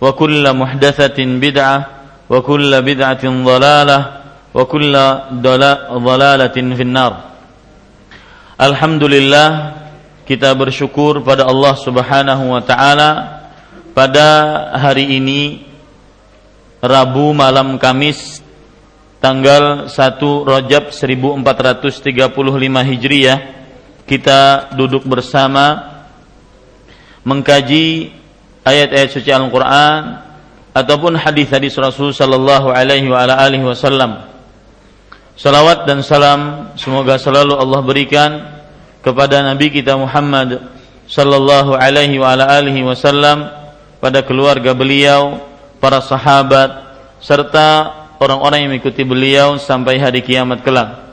وكل محدثة بدعة وكل بدعة ضلالة وكل ضلالة في النار Alhamdulillah kita bersyukur pada Allah Subhanahu wa taala pada hari ini Rabu malam Kamis tanggal 1 Rajab 1435 Hijriah kita duduk bersama mengkaji ayat-ayat suci Al-Qur'an ataupun hadis-hadis Rasul sallallahu alaihi wa wasallam. Salawat dan salam semoga selalu Allah berikan kepada Nabi kita Muhammad sallallahu alaihi wa wasallam pada keluarga beliau, para sahabat serta orang-orang yang mengikuti beliau sampai hari kiamat kelak.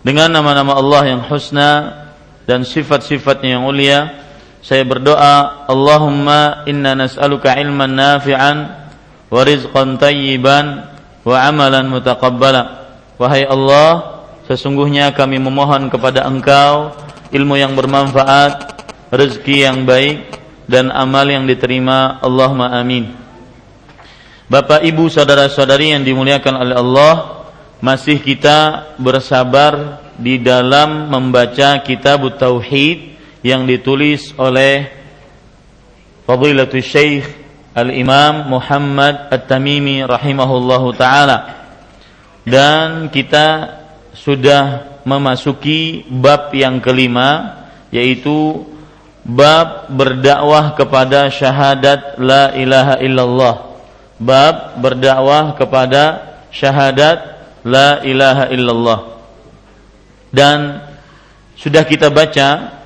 Dengan nama-nama Allah yang husna dan sifat-sifatnya yang mulia, saya berdoa Allahumma inna nas'aluka ilman nafi'an wa rizqan tayyiban wa amalan mutaqabbala. Wahai Allah sesungguhnya kami memohon kepada Engkau ilmu yang bermanfaat rezeki yang baik dan amal yang diterima. Allahumma amin. Bapak Ibu saudara-saudari yang dimuliakan oleh Allah masih kita bersabar di dalam membaca kitab tauhid yang ditulis oleh Fadilatul Syekh Al-Imam Muhammad At-Tamimi rahimahullahu taala. Dan kita sudah memasuki bab yang kelima yaitu bab berdakwah kepada syahadat la ilaha illallah. Bab berdakwah kepada syahadat la ilaha illallah. Dan sudah kita baca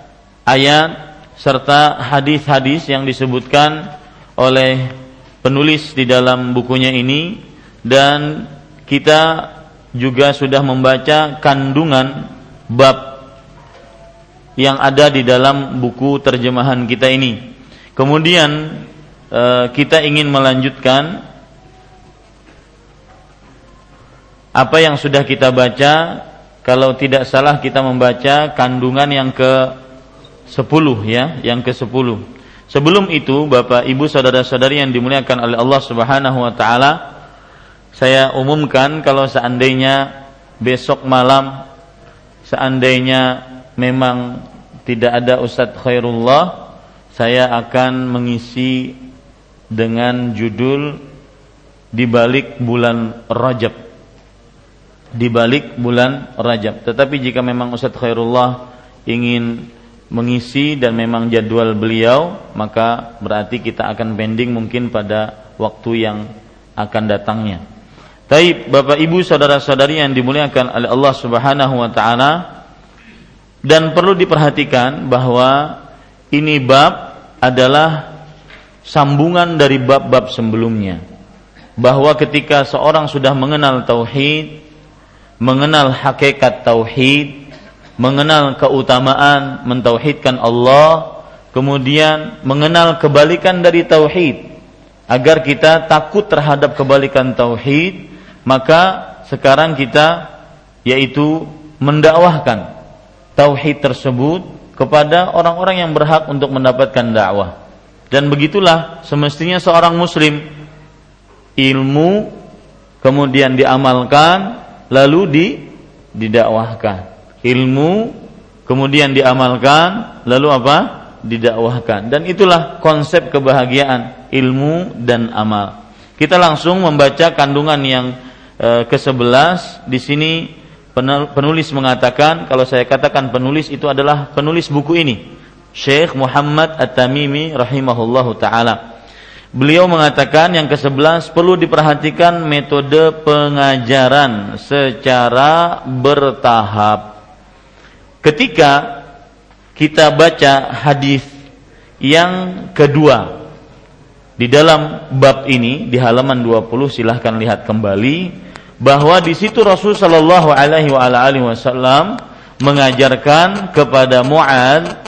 ayat serta hadis-hadis yang disebutkan oleh penulis di dalam bukunya ini dan kita juga sudah membaca kandungan bab yang ada di dalam buku terjemahan kita ini. Kemudian eh, kita ingin melanjutkan apa yang sudah kita baca kalau tidak salah kita membaca kandungan yang ke sepuluh ya, yang ke sepuluh. Sebelum itu, Bapak, Ibu, saudara-saudari yang dimuliakan oleh Allah Subhanahu wa taala, saya umumkan kalau seandainya besok malam seandainya memang tidak ada Ustadz Khairullah, saya akan mengisi dengan judul di balik bulan Rajab. Di balik bulan Rajab. Tetapi jika memang Ustadz Khairullah ingin mengisi dan memang jadwal beliau maka berarti kita akan pending mungkin pada waktu yang akan datangnya. Taib Bapak Ibu saudara-saudari yang dimuliakan oleh Allah Subhanahu wa taala dan perlu diperhatikan bahwa ini bab adalah sambungan dari bab-bab sebelumnya. Bahwa ketika seorang sudah mengenal tauhid, mengenal hakikat tauhid, mengenal keutamaan mentauhidkan Allah, kemudian mengenal kebalikan dari tauhid. Agar kita takut terhadap kebalikan tauhid, maka sekarang kita yaitu mendakwahkan tauhid tersebut kepada orang-orang yang berhak untuk mendapatkan dakwah. Dan begitulah semestinya seorang muslim. Ilmu kemudian diamalkan lalu di didakwahkan ilmu kemudian diamalkan lalu apa? Didakwahkan. Dan itulah konsep kebahagiaan ilmu dan amal. Kita langsung membaca kandungan yang e, ke-11 di sini penulis mengatakan kalau saya katakan penulis itu adalah penulis buku ini. Syekh Muhammad At-Tamimi rahimahullahu taala. Beliau mengatakan yang ke-11 perlu diperhatikan metode pengajaran secara bertahap ketika kita baca hadis yang kedua di dalam bab ini di halaman 20 silahkan lihat kembali bahwa di situ Rasul Shallallahu Alaihi Wasallam mengajarkan kepada Muad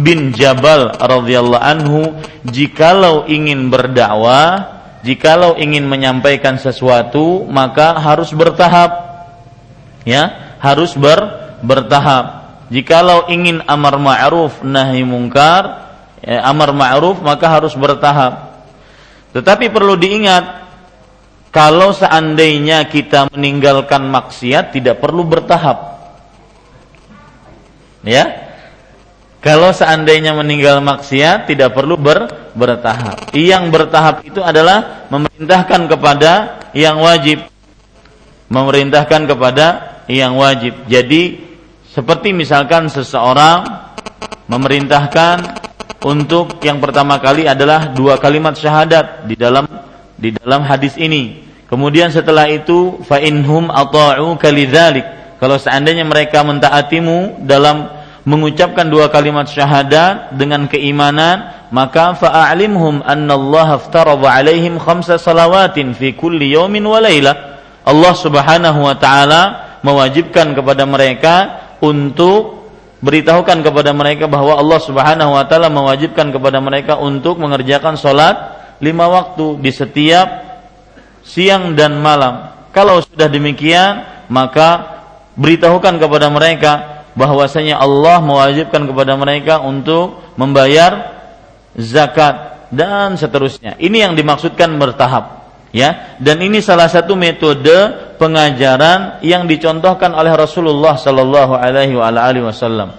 bin Jabal radhiyallahu anhu jikalau ingin berdakwah jikalau ingin menyampaikan sesuatu maka harus bertahap. Ya harus ber bertahap jikalau ingin amar ma'ruf nahi mungkar ya, amar ma'ruf maka harus bertahap tetapi perlu diingat kalau seandainya kita meninggalkan maksiat tidak perlu bertahap. Ya. Kalau seandainya meninggal maksiat tidak perlu ber, bertahap. Yang bertahap itu adalah memerintahkan kepada yang wajib. Memerintahkan kepada yang wajib. Jadi seperti misalkan seseorang memerintahkan untuk yang pertama kali adalah dua kalimat syahadat di dalam di dalam hadis ini. Kemudian setelah itu fa inhum ata'u. Kalau seandainya mereka mentaatimu dalam mengucapkan dua kalimat syahadat dengan keimanan, maka fa'alimhum anna Allah aftarada alaihim khamsa salawatin fi kulli yawmin wa laylah. Allah Subhanahu wa taala mewajibkan kepada mereka untuk beritahukan kepada mereka bahwa Allah Subhanahu wa taala mewajibkan kepada mereka untuk mengerjakan salat lima waktu di setiap siang dan malam. Kalau sudah demikian, maka beritahukan kepada mereka bahwasanya Allah mewajibkan kepada mereka untuk membayar zakat dan seterusnya. Ini yang dimaksudkan bertahap ya dan ini salah satu metode pengajaran yang dicontohkan oleh Rasulullah Shallallahu Alaihi Wasallam.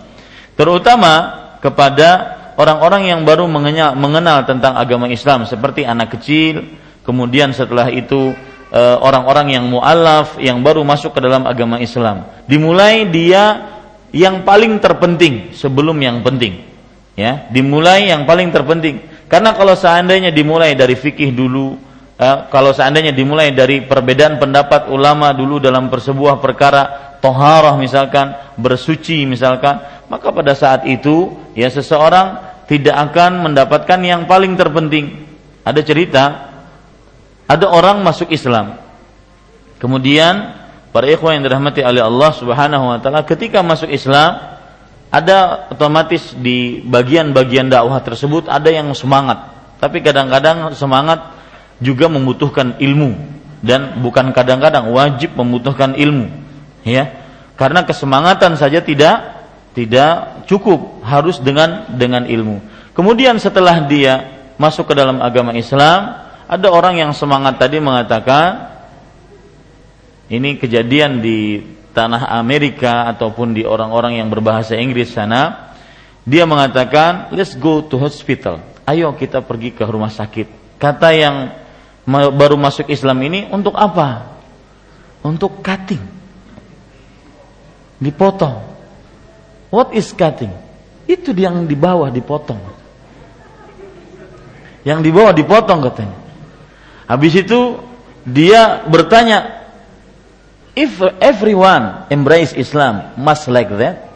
Terutama kepada orang-orang yang baru mengenal, mengenal tentang agama Islam seperti anak kecil kemudian setelah itu eh, orang-orang yang mualaf yang baru masuk ke dalam agama Islam. Dimulai dia yang paling terpenting sebelum yang penting. Ya dimulai yang paling terpenting. Karena kalau seandainya dimulai dari fikih dulu eh, kalau seandainya dimulai dari perbedaan pendapat ulama dulu dalam sebuah perkara toharah misalkan bersuci misalkan maka pada saat itu ya seseorang tidak akan mendapatkan yang paling terpenting. Ada cerita ada orang masuk Islam. Kemudian para ikhwan yang dirahmati oleh Allah Subhanahu wa taala ketika masuk Islam ada otomatis di bagian-bagian dakwah tersebut ada yang semangat. Tapi kadang-kadang semangat juga membutuhkan ilmu dan bukan kadang-kadang wajib membutuhkan ilmu ya. Karena kesemangatan saja tidak tidak cukup harus dengan dengan ilmu. Kemudian setelah dia masuk ke dalam agama Islam ada orang yang semangat tadi mengatakan ini kejadian di tanah Amerika ataupun di orang-orang yang berbahasa Inggris sana dia mengatakan let's go to hospital. Ayo kita pergi ke rumah sakit. Kata yang baru masuk Islam ini untuk apa? Untuk cutting. Dipotong. What is cutting? Itu yang di bawah dipotong. Yang di bawah dipotong katanya. Habis itu dia bertanya, if everyone embrace Islam must like that?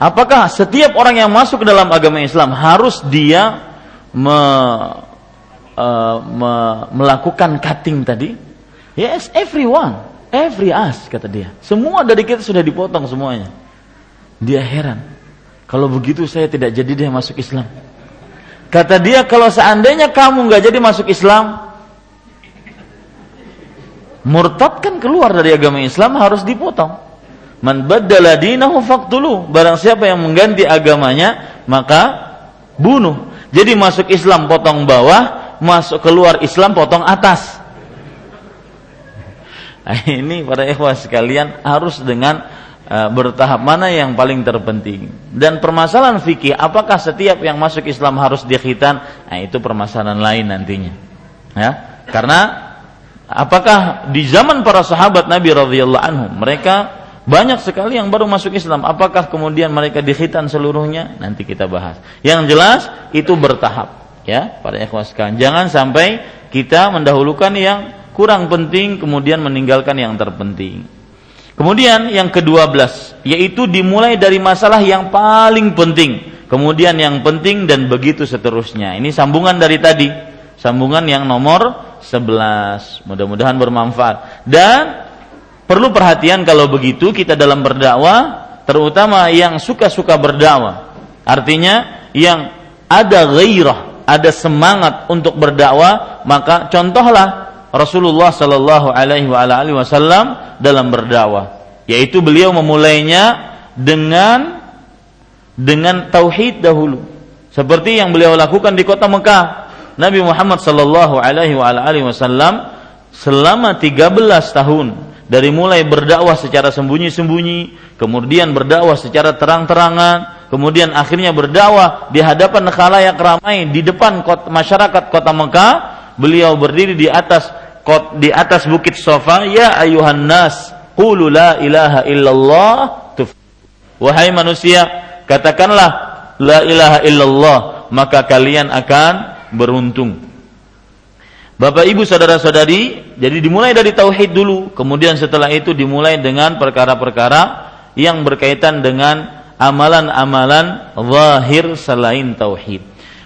Apakah setiap orang yang masuk ke dalam agama Islam harus dia me uh, me melakukan cutting tadi? Yes, everyone, every us kata dia. Semua dari kita sudah dipotong semuanya. Dia heran. Kalau begitu saya tidak jadi dia masuk Islam. Kata dia kalau seandainya kamu nggak jadi masuk Islam, murtad kan keluar dari agama Islam harus dipotong. Man baddala dinahu faqtulu. Barang siapa yang mengganti agamanya, maka bunuh. Jadi masuk Islam potong bawah, masuk keluar Islam potong atas. Nah, ini para ikhwah sekalian harus dengan uh, bertahap mana yang paling terpenting. Dan permasalahan fikih apakah setiap yang masuk Islam harus dikhitan? Nah, itu permasalahan lain nantinya. Ya, karena apakah di zaman para sahabat Nabi radhiyallahu anhu mereka banyak sekali yang baru masuk Islam. Apakah kemudian mereka dikhitan seluruhnya? Nanti kita bahas. Yang jelas itu bertahap ya para ikhwah sekalian jangan sampai kita mendahulukan yang kurang penting kemudian meninggalkan yang terpenting kemudian yang kedua belas yaitu dimulai dari masalah yang paling penting kemudian yang penting dan begitu seterusnya ini sambungan dari tadi sambungan yang nomor 11. Mudah-mudahan bermanfaat. Dan perlu perhatian kalau begitu kita dalam berdakwah terutama yang suka-suka berdakwah. Artinya yang ada gairah, ada semangat untuk berdakwah, maka contohlah Rasulullah Shallallahu Alaihi Wasallam dalam berdakwah, yaitu beliau memulainya dengan dengan tauhid dahulu, seperti yang beliau lakukan di kota Mekah. Nabi Muhammad Shallallahu Alaihi Wasallam selama 13 tahun dari mulai berdakwah secara sembunyi-sembunyi, kemudian berdakwah secara terang-terangan, kemudian akhirnya berdakwah di hadapan khalayak ramai di depan kota, masyarakat kota Mekah, beliau berdiri di atas di atas bukit Sofa, ya ayuhan nas, qulu la ilaha illallah tuf. Wahai manusia, katakanlah la ilaha illallah, maka kalian akan beruntung. Bapak Ibu saudara-saudari, jadi dimulai dari tauhid dulu, kemudian setelah itu dimulai dengan perkara-perkara yang berkaitan dengan amalan-amalan zahir selain tauhid.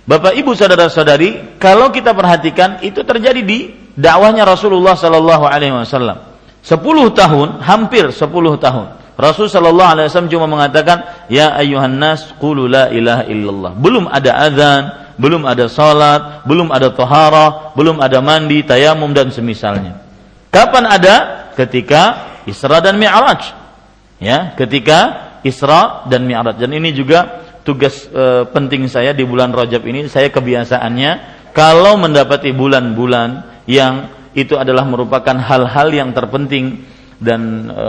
Bapak Ibu saudara-saudari, kalau kita perhatikan itu terjadi di dakwahnya Rasulullah sallallahu alaihi wasallam. 10 tahun, hampir 10 tahun. Rasul sallallahu alaihi wasallam cuma mengatakan, "Ya ayuhan nas, qulu la ilaha illallah." Belum ada azan, belum ada salat, belum ada taharah, belum ada mandi, tayamum dan semisalnya. Kapan ada? Ketika Isra dan Mi'raj. Ya, ketika Isra dan Mi'raj. Dan ini juga tugas e, penting saya di bulan Rajab ini saya kebiasaannya kalau mendapati bulan-bulan yang itu adalah merupakan hal-hal yang terpenting dan e,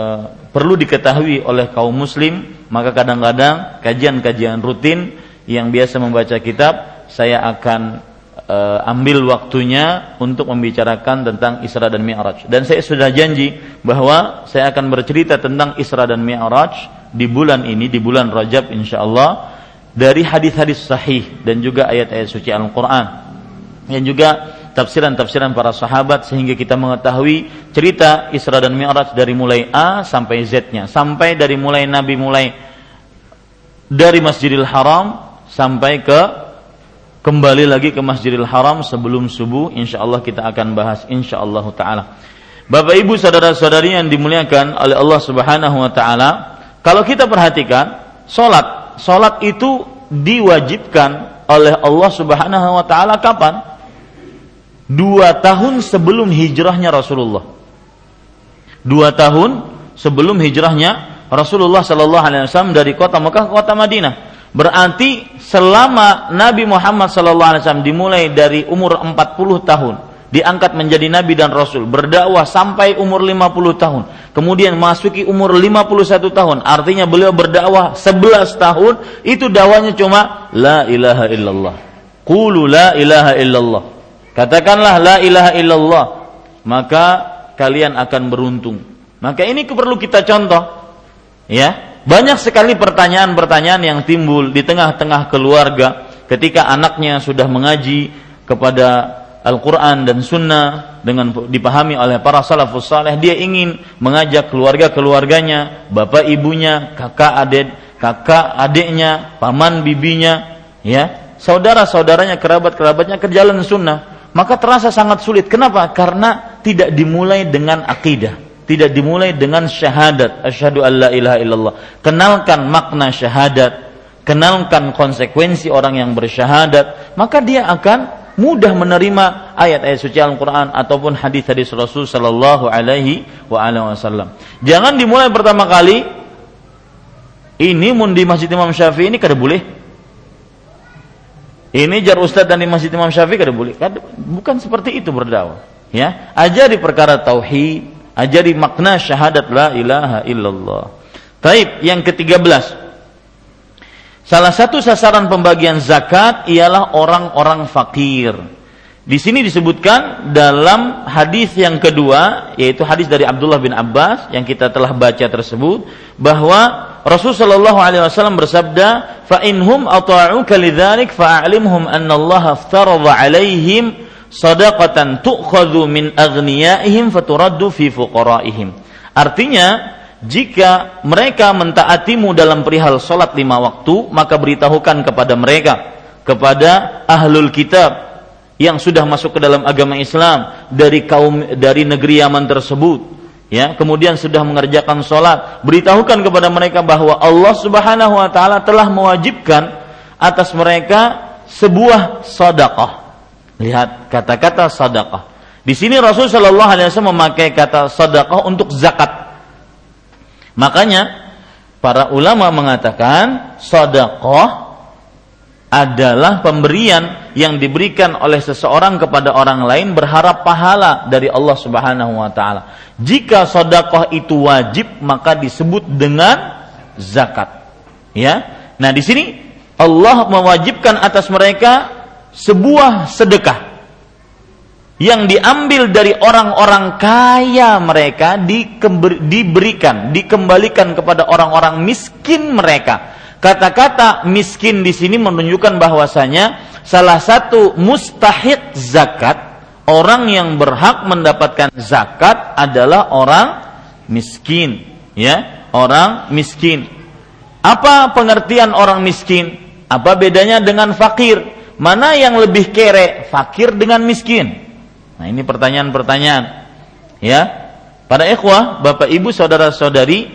perlu diketahui oleh kaum muslim maka kadang-kadang kajian-kajian rutin yang biasa membaca kitab saya akan e, ambil waktunya untuk membicarakan tentang Isra dan Mi'raj. Dan saya sudah janji bahwa saya akan bercerita tentang Isra dan Mi'raj di bulan ini di bulan Rajab insyaallah dari hadis-hadis sahih dan juga ayat-ayat suci Al-Qur'an. Dan juga tafsiran-tafsiran para sahabat sehingga kita mengetahui cerita Isra dan Mi'raj dari mulai A sampai Z-nya. Sampai dari mulai Nabi mulai dari Masjidil Haram sampai ke kembali lagi ke Masjidil Haram sebelum subuh insyaallah kita akan bahas insyaallah taala Bapak Ibu saudara-saudari yang dimuliakan oleh Allah Subhanahu wa taala kalau kita perhatikan salat Salat itu diwajibkan oleh Allah Subhanahu wa taala kapan? Dua tahun sebelum hijrahnya Rasulullah. Dua tahun sebelum hijrahnya Rasulullah Shallallahu Alaihi Wasallam dari kota Mekah ke kota Madinah. Berarti selama Nabi Muhammad Wasallam dimulai dari umur 40 tahun diangkat menjadi nabi dan rasul, berdakwah sampai umur 50 tahun. Kemudian masuki umur 51 tahun, artinya beliau berdakwah 11 tahun, itu dakwanya cuma la ilaha illallah. Qulu la ilaha illallah. Katakanlah la ilaha illallah, maka kalian akan beruntung. Maka ini perlu kita contoh. Ya, banyak sekali pertanyaan-pertanyaan yang timbul di tengah-tengah keluarga ketika anaknya sudah mengaji kepada Al-Quran dan Sunnah dengan dipahami oleh para salafus saleh. Dia ingin mengajak keluarga-keluarganya bapak ibunya kakak adik kakak adiknya paman bibinya ya. Saudara-saudaranya kerabat-kerabatnya ke jalan sunnah. Maka terasa sangat sulit. Kenapa? Karena tidak dimulai dengan akidah tidak dimulai dengan syahadat asyhadu alla ilaha illallah kenalkan makna syahadat kenalkan konsekuensi orang yang bersyahadat maka dia akan mudah menerima ayat-ayat suci Al-Quran ataupun hadis-hadis Rasul Sallallahu Alaihi Wasallam. Jangan dimulai pertama kali ini mun di Masjid Imam Syafi'i ini kada boleh. Ini jar ustadz dan di Masjid Imam Syafi'i kada boleh. Bukan seperti itu berdakwah. Ya, ajari perkara tauhid, ajari makna syahadat la ilaha illallah. Taib yang ketiga belas Salah satu sasaran pembagian zakat ialah orang-orang fakir. Di sini disebutkan dalam hadis yang kedua, yaitu hadis dari Abdullah bin Abbas yang kita telah baca tersebut, bahwa Rasul Shallallahu Alaihi Wasallam bersabda, "Fa inhum ata'uka lidzalik fa'alimhum anna Allah alaihim sadaqatan tu'khadhu min aghniyaihim faturaddu fi fuqaraihim." Artinya, jika mereka mentaatimu dalam perihal solat lima waktu, maka beritahukan kepada mereka, kepada ahlul kitab, yang sudah masuk ke dalam agama Islam dari kaum dari negeri Yaman tersebut ya kemudian sudah mengerjakan sholat beritahukan kepada mereka bahwa Allah Subhanahu wa taala telah mewajibkan atas mereka sebuah sedekah lihat kata-kata sedekah di sini Rasul Shallallahu Alaihi Wasallam memakai kata sedekah untuk zakat makanya para ulama mengatakan sedekah adalah pemberian yang diberikan oleh seseorang kepada orang lain berharap pahala dari Allah Subhanahu wa taala. Jika sedekah itu wajib maka disebut dengan zakat. Ya. Nah, di sini Allah mewajibkan atas mereka sebuah sedekah yang diambil dari orang-orang kaya mereka diberikan, dikembalikan kepada orang-orang miskin mereka Kata-kata miskin di sini menunjukkan bahwasanya salah satu mustahik zakat, orang yang berhak mendapatkan zakat adalah orang miskin, ya, orang miskin. Apa pengertian orang miskin? Apa bedanya dengan fakir? Mana yang lebih kere, fakir dengan miskin? Nah, ini pertanyaan-pertanyaan. Ya. Pada ikhwah, Bapak Ibu, saudara-saudari,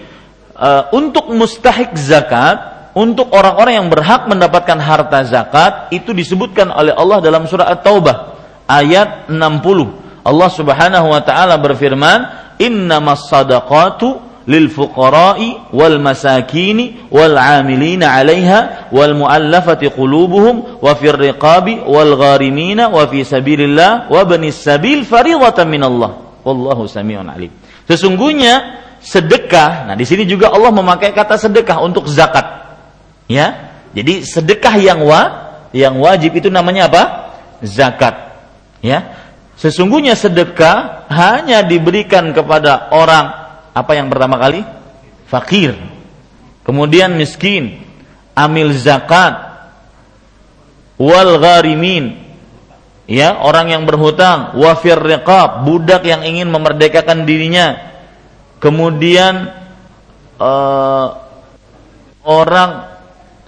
uh, untuk mustahik zakat untuk orang-orang yang berhak mendapatkan harta zakat itu disebutkan oleh Allah dalam surah At-Taubah ayat 60. Allah Subhanahu wa taala berfirman, "Innamas sadaqatu lil fuqara'i wal masakini wal 'amilina 'alaiha wal mu'allafati qulubuhum wa fir riqabi wal gharimina wa fi sabilillah wa banis sabil fariidatan minallah." Wallahu samiun alim. Sesungguhnya sedekah, nah di sini juga Allah memakai kata sedekah untuk zakat. Ya. Jadi sedekah yang wa yang wajib itu namanya apa? Zakat. Ya. Sesungguhnya sedekah hanya diberikan kepada orang apa yang pertama kali? Fakir. Kemudian miskin, amil zakat, wal gharimin. Ya, orang yang berhutang, wafir riqab, budak yang ingin memerdekakan dirinya. Kemudian uh, orang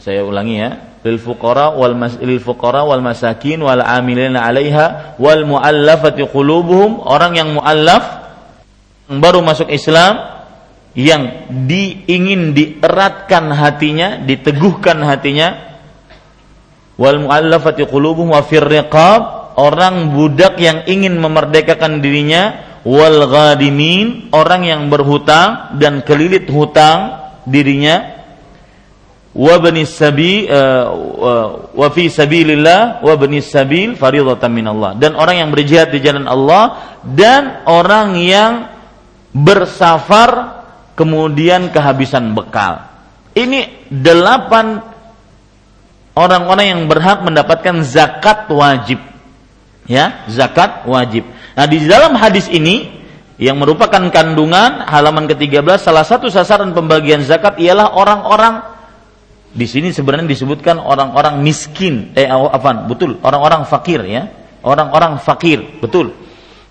saya ulangi ya lil fuqara wal mas lil fuqara wal masakin wal amilina 'alaiha wal muallafati qulubuhum orang yang muallaf baru masuk Islam yang diingin dieratkan hatinya diteguhkan hatinya wal muallafati qulubuhum wa fir orang budak yang ingin memerdekakan dirinya wal ghadimin orang yang berhutang dan kelilit hutang dirinya wa bani sabi uh, wa fi sabilillah wa bani sabil fardhatan minallah dan orang yang berjihad di jalan Allah dan orang yang bersafar kemudian kehabisan bekal ini delapan orang-orang yang berhak mendapatkan zakat wajib ya zakat wajib nah di dalam hadis ini yang merupakan kandungan halaman ke-13 salah satu sasaran pembagian zakat ialah orang-orang di sini sebenarnya disebutkan orang-orang miskin, eh apa? Betul, orang-orang fakir ya. Orang-orang fakir, betul.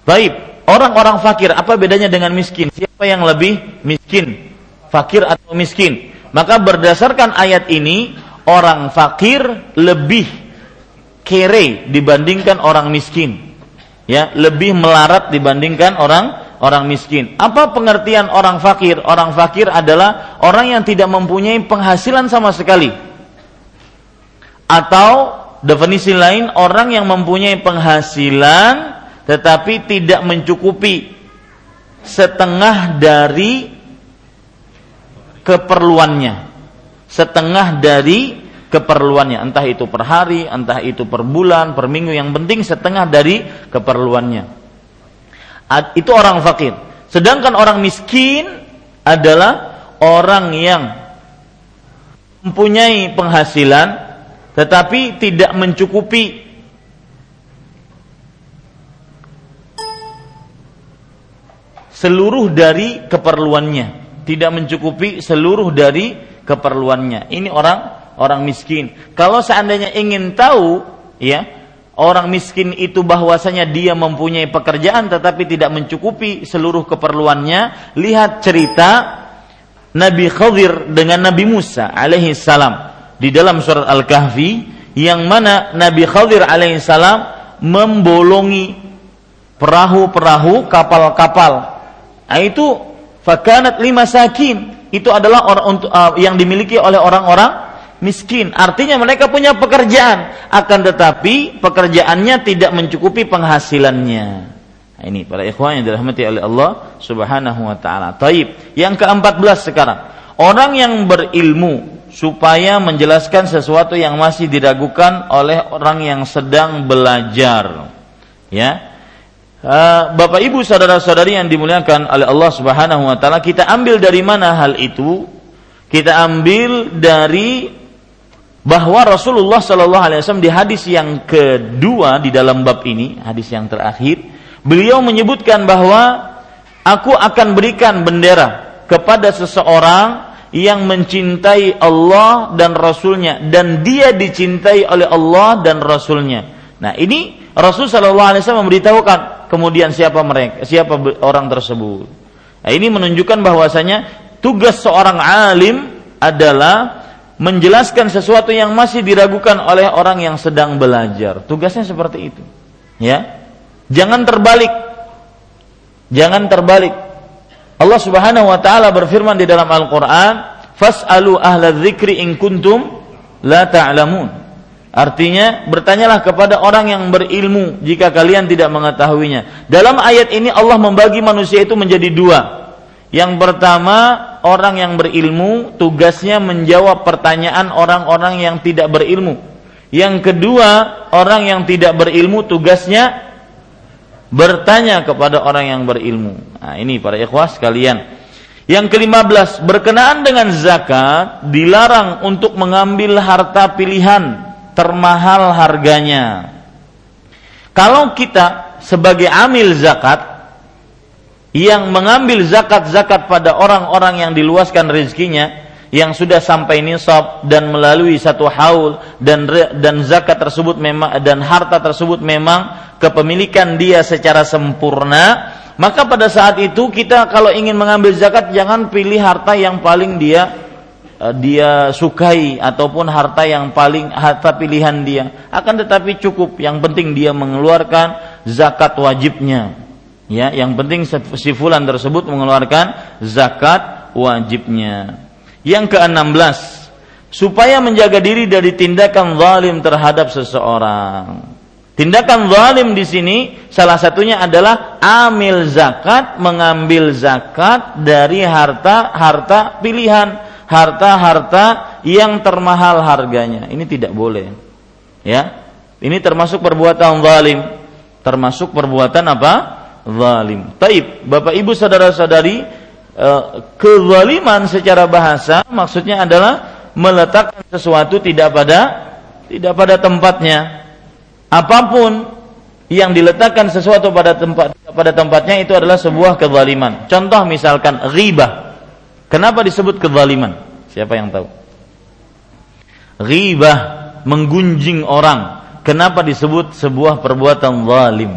Baik, orang-orang fakir apa bedanya dengan miskin? Siapa yang lebih miskin? Fakir atau miskin? Maka berdasarkan ayat ini, orang fakir lebih kere dibandingkan orang miskin. Ya, lebih melarat dibandingkan orang orang miskin. Apa pengertian orang fakir? Orang fakir adalah orang yang tidak mempunyai penghasilan sama sekali. Atau definisi lain orang yang mempunyai penghasilan tetapi tidak mencukupi setengah dari keperluannya. Setengah dari keperluannya, entah itu per hari, entah itu per bulan, per minggu, yang penting setengah dari keperluannya itu orang fakir. Sedangkan orang miskin adalah orang yang mempunyai penghasilan tetapi tidak mencukupi seluruh dari keperluannya, tidak mencukupi seluruh dari keperluannya. Ini orang orang miskin. Kalau seandainya ingin tahu, ya, orang miskin itu bahwasanya dia mempunyai pekerjaan tetapi tidak mencukupi seluruh keperluannya lihat cerita Nabi Khadir dengan Nabi Musa alaihi salam di dalam surat Al-Kahfi yang mana Nabi Khadir alaihi salam membolongi perahu-perahu, kapal-kapal. Nah, itu fakanat lima sakin. Itu adalah orang untuk uh, yang dimiliki oleh orang-orang miskin. Artinya mereka punya pekerjaan, akan tetapi pekerjaannya tidak mencukupi penghasilannya. Nah, ini para ikhwan yang dirahmati oleh Allah Subhanahu wa taala. Taib. Yang ke-14 sekarang. Orang yang berilmu supaya menjelaskan sesuatu yang masih diragukan oleh orang yang sedang belajar. Ya. Uh, Bapak Ibu saudara-saudari yang dimuliakan oleh Allah Subhanahu wa taala, kita ambil dari mana hal itu? Kita ambil dari bahwa Rasulullah Shallallahu alaihi wasallam di hadis yang kedua di dalam bab ini, hadis yang terakhir, beliau menyebutkan bahwa aku akan berikan bendera kepada seseorang yang mencintai Allah dan Rasulnya dan dia dicintai oleh Allah dan Rasulnya. Nah ini Rasul Shallallahu Alaihi Wasallam memberitahukan kemudian siapa mereka, siapa orang tersebut. Nah, ini menunjukkan bahwasanya tugas seorang alim adalah menjelaskan sesuatu yang masih diragukan oleh orang yang sedang belajar. Tugasnya seperti itu. Ya. Jangan terbalik. Jangan terbalik Allah Subhanahu wa taala berfirman di dalam Al-Qur'an, "Fas'alu ahla dzikri in kuntum la ta'lamun." Artinya, bertanyalah kepada orang yang berilmu jika kalian tidak mengetahuinya. Dalam ayat ini Allah membagi manusia itu menjadi dua. Yang pertama, orang yang berilmu tugasnya menjawab pertanyaan orang-orang yang tidak berilmu. Yang kedua, orang yang tidak berilmu tugasnya bertanya kepada orang yang berilmu. Nah, ini para ikhwas sekalian. Yang kelima belas, berkenaan dengan zakat, dilarang untuk mengambil harta pilihan termahal harganya. Kalau kita sebagai amil zakat, yang mengambil zakat-zakat pada orang-orang yang diluaskan rezekinya, yang sudah sampai nisab dan melalui satu haul dan dan zakat tersebut memang dan harta tersebut memang kepemilikan dia secara sempurna maka pada saat itu kita kalau ingin mengambil zakat jangan pilih harta yang paling dia dia sukai ataupun harta yang paling harta pilihan dia. Akan tetapi cukup. Yang penting dia mengeluarkan zakat wajibnya. Ya yang penting si fulan tersebut mengeluarkan zakat wajibnya. Yang ke-16, supaya menjaga diri dari tindakan zalim terhadap seseorang. Tindakan zalim di sini salah satunya adalah amil zakat, mengambil zakat dari harta-harta pilihan, harta-harta yang termahal harganya. Ini tidak boleh. Ya. Ini termasuk perbuatan zalim. Termasuk perbuatan apa? Zalim. Taib. Bapak Ibu saudara-saudari, e, kezaliman secara bahasa maksudnya adalah meletakkan sesuatu tidak pada tidak pada tempatnya. Apa pun yang diletakkan sesuatu pada tempat pada tempatnya itu adalah sebuah kezaliman. Contoh misalkan ghibah. Kenapa disebut kezaliman? Siapa yang tahu? Ghibah menggunjing orang. Kenapa disebut sebuah perbuatan zalim?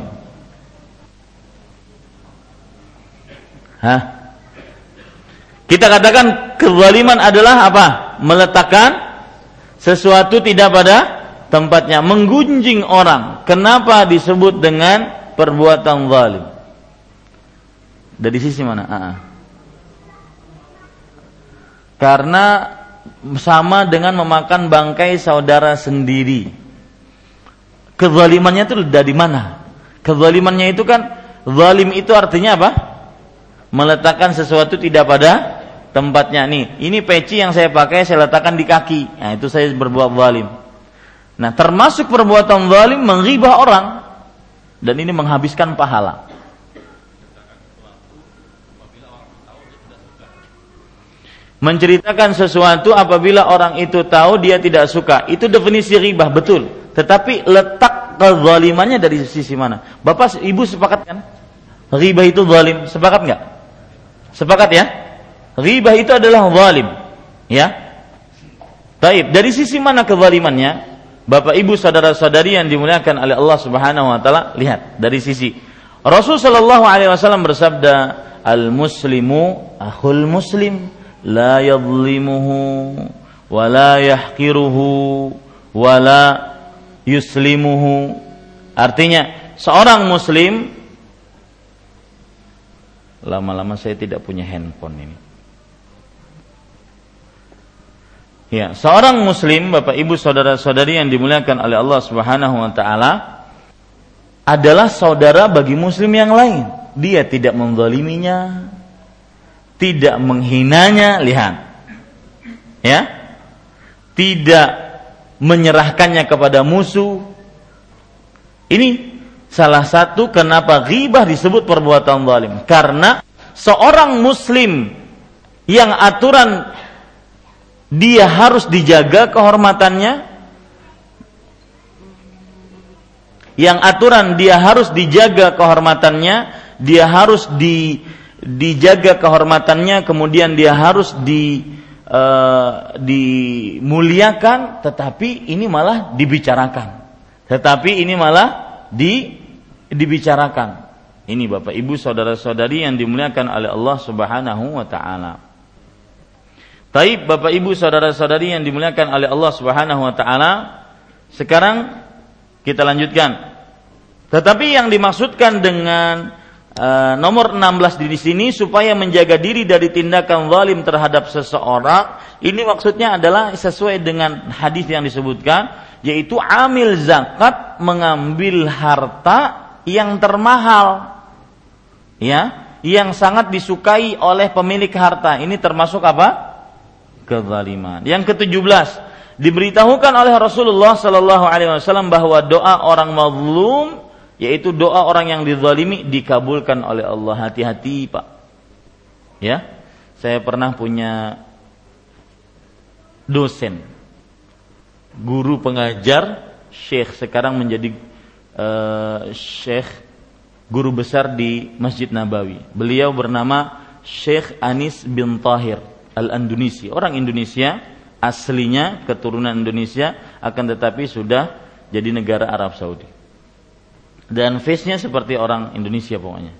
Hah? Kita katakan kezaliman adalah apa? Meletakkan sesuatu tidak pada tempatnya, menggunjing orang. Kenapa disebut dengan perbuatan zalim? Dari sisi mana? Aa. Karena sama dengan memakan bangkai saudara sendiri. Kezalimannya itu dari mana? Kezalimannya itu kan zalim itu artinya apa? Meletakkan sesuatu tidak pada tempatnya nih. Ini peci yang saya pakai saya letakkan di kaki. Nah, itu saya berbuat zalim. Nah, termasuk perbuatan zalim menghibah orang dan ini menghabiskan pahala. Menceritakan sesuatu apabila orang itu tahu dia tidak suka. Itu definisi ribah, betul. Tetapi letak kezalimannya dari sisi mana? Bapak, Ibu sepakat kan? Ribah itu zalim. Sepakat nggak? Sepakat ya? Ghibah itu adalah zalim. Ya. Taib. Dari sisi mana kezalimannya? Bapak Ibu saudara-saudari yang dimuliakan oleh Allah Subhanahu wa taala, lihat dari sisi Rasul sallallahu alaihi wasallam bersabda, "Al-muslimu akhul muslim, wa la yahqiruhu wa la yuslimuhu Artinya seorang muslim lama-lama saya tidak punya handphone ini. Ya, seorang muslim, Bapak Ibu saudara-saudari yang dimuliakan oleh Allah Subhanahu wa taala adalah saudara bagi muslim yang lain. Dia tidak menzaliminya, tidak menghinanya, lihat. Ya. Tidak menyerahkannya kepada musuh. Ini salah satu kenapa ghibah disebut perbuatan zalim. Karena seorang muslim yang aturan dia harus dijaga kehormatannya yang aturan dia harus dijaga kehormatannya dia harus di dijaga kehormatannya kemudian dia harus di uh, dimuliakan tetapi ini malah dibicarakan tetapi ini malah di dibicarakan ini Bapak Ibu saudara-saudari yang dimuliakan oleh Allah Subhanahu wa taala Taib Bapak Ibu saudara-saudari yang dimuliakan oleh Allah Subhanahu wa taala. Sekarang kita lanjutkan. Tetapi yang dimaksudkan dengan uh, nomor 16 di sini supaya menjaga diri dari tindakan zalim terhadap seseorang, ini maksudnya adalah sesuai dengan hadis yang disebutkan yaitu amil zakat mengambil harta yang termahal. Ya, yang sangat disukai oleh pemilik harta. Ini termasuk apa? kezaliman. Yang ke-17 diberitahukan oleh Rasulullah sallallahu alaihi wasallam bahwa doa orang mazlum yaitu doa orang yang dizalimi dikabulkan oleh Allah. Hati-hati, Pak. Ya. Saya pernah punya dosen guru pengajar syekh sekarang menjadi uh, syekh guru besar di Masjid Nabawi. Beliau bernama Syekh Anis bin Tahir Al-Andunisi, orang Indonesia aslinya keturunan Indonesia akan tetapi sudah jadi negara Arab Saudi. Dan face-nya seperti orang Indonesia pokoknya.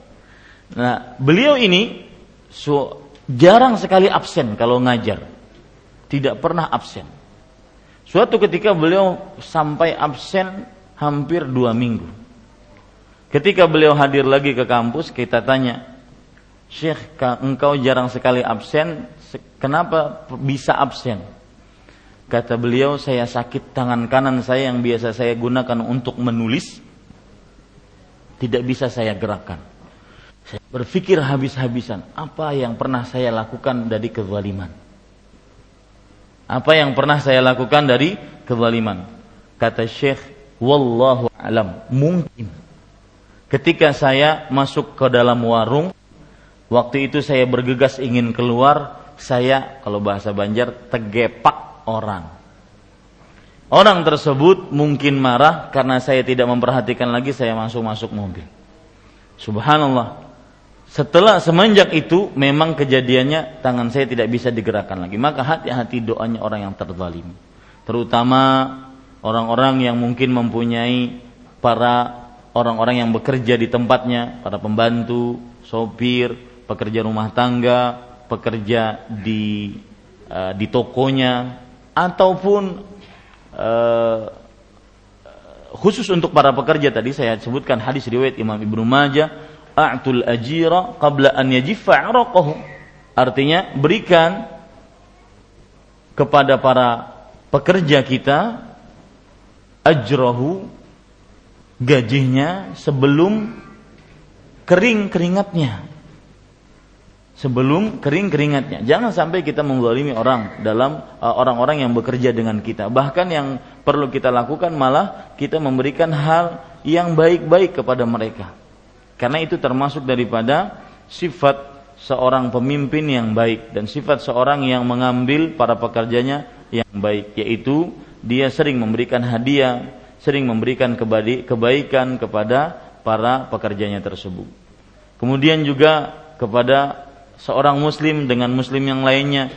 Nah, beliau ini so, jarang sekali absen kalau ngajar. Tidak pernah absen. Suatu ketika beliau sampai absen hampir dua minggu. Ketika beliau hadir lagi ke kampus, kita tanya, Syekh, engkau jarang sekali absen, Kenapa bisa absen? Kata beliau, saya sakit tangan kanan saya yang biasa saya gunakan untuk menulis, tidak bisa saya gerakkan. Saya berpikir habis-habisan, apa yang pernah saya lakukan dari kezaliman? Apa yang pernah saya lakukan dari kezaliman? Kata Syekh, wallahu alam, mungkin ketika saya masuk ke dalam warung, waktu itu saya bergegas ingin keluar, saya kalau bahasa Banjar tegepak orang. Orang tersebut mungkin marah karena saya tidak memperhatikan lagi saya masuk-masuk mobil. Subhanallah. Setelah semenjak itu memang kejadiannya tangan saya tidak bisa digerakkan lagi. Maka hati-hati doanya orang yang terzalim. Terutama orang-orang yang mungkin mempunyai para orang-orang yang bekerja di tempatnya, para pembantu, sopir, pekerja rumah tangga, pekerja di uh, di tokonya ataupun uh, khusus untuk para pekerja tadi saya sebutkan hadis riwayat Imam Ibnu Majah a'tul ajira qabla an 'araqahu. Artinya berikan kepada para pekerja kita ajrahu gajinya sebelum kering keringatnya sebelum kering keringatnya. Jangan sampai kita menzalimi orang dalam uh, orang-orang yang bekerja dengan kita. Bahkan yang perlu kita lakukan malah kita memberikan hal yang baik-baik kepada mereka. Karena itu termasuk daripada sifat seorang pemimpin yang baik dan sifat seorang yang mengambil para pekerjanya yang baik yaitu dia sering memberikan hadiah, sering memberikan kebaikan kepada para pekerjanya tersebut. Kemudian juga kepada seorang muslim dengan muslim yang lainnya.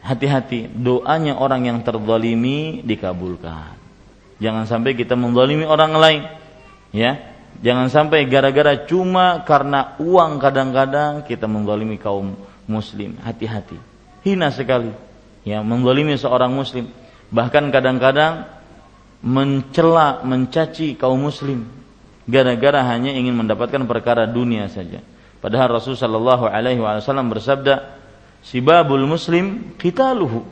Hati-hati doanya orang yang terzalimi dikabulkan. Jangan sampai kita menzalimi orang lain ya. Jangan sampai gara-gara cuma karena uang kadang-kadang kita menzalimi kaum muslim. Hati-hati hina sekali ya menzalimi seorang muslim. Bahkan kadang-kadang mencela mencaci kaum muslim gara-gara hanya ingin mendapatkan perkara dunia saja. Padahal Rasul Shallallahu Alaihi Wasallam bersabda, "Sibabul Muslim kita luhu."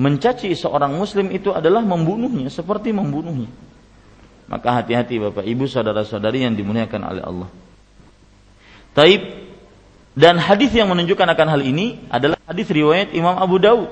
Mencaci seorang Muslim itu adalah membunuhnya, seperti membunuhnya. Maka hati-hati Bapak Ibu saudara-saudari yang dimuliakan oleh Allah. Taib dan hadis yang menunjukkan akan hal ini adalah hadis riwayat Imam Abu Daud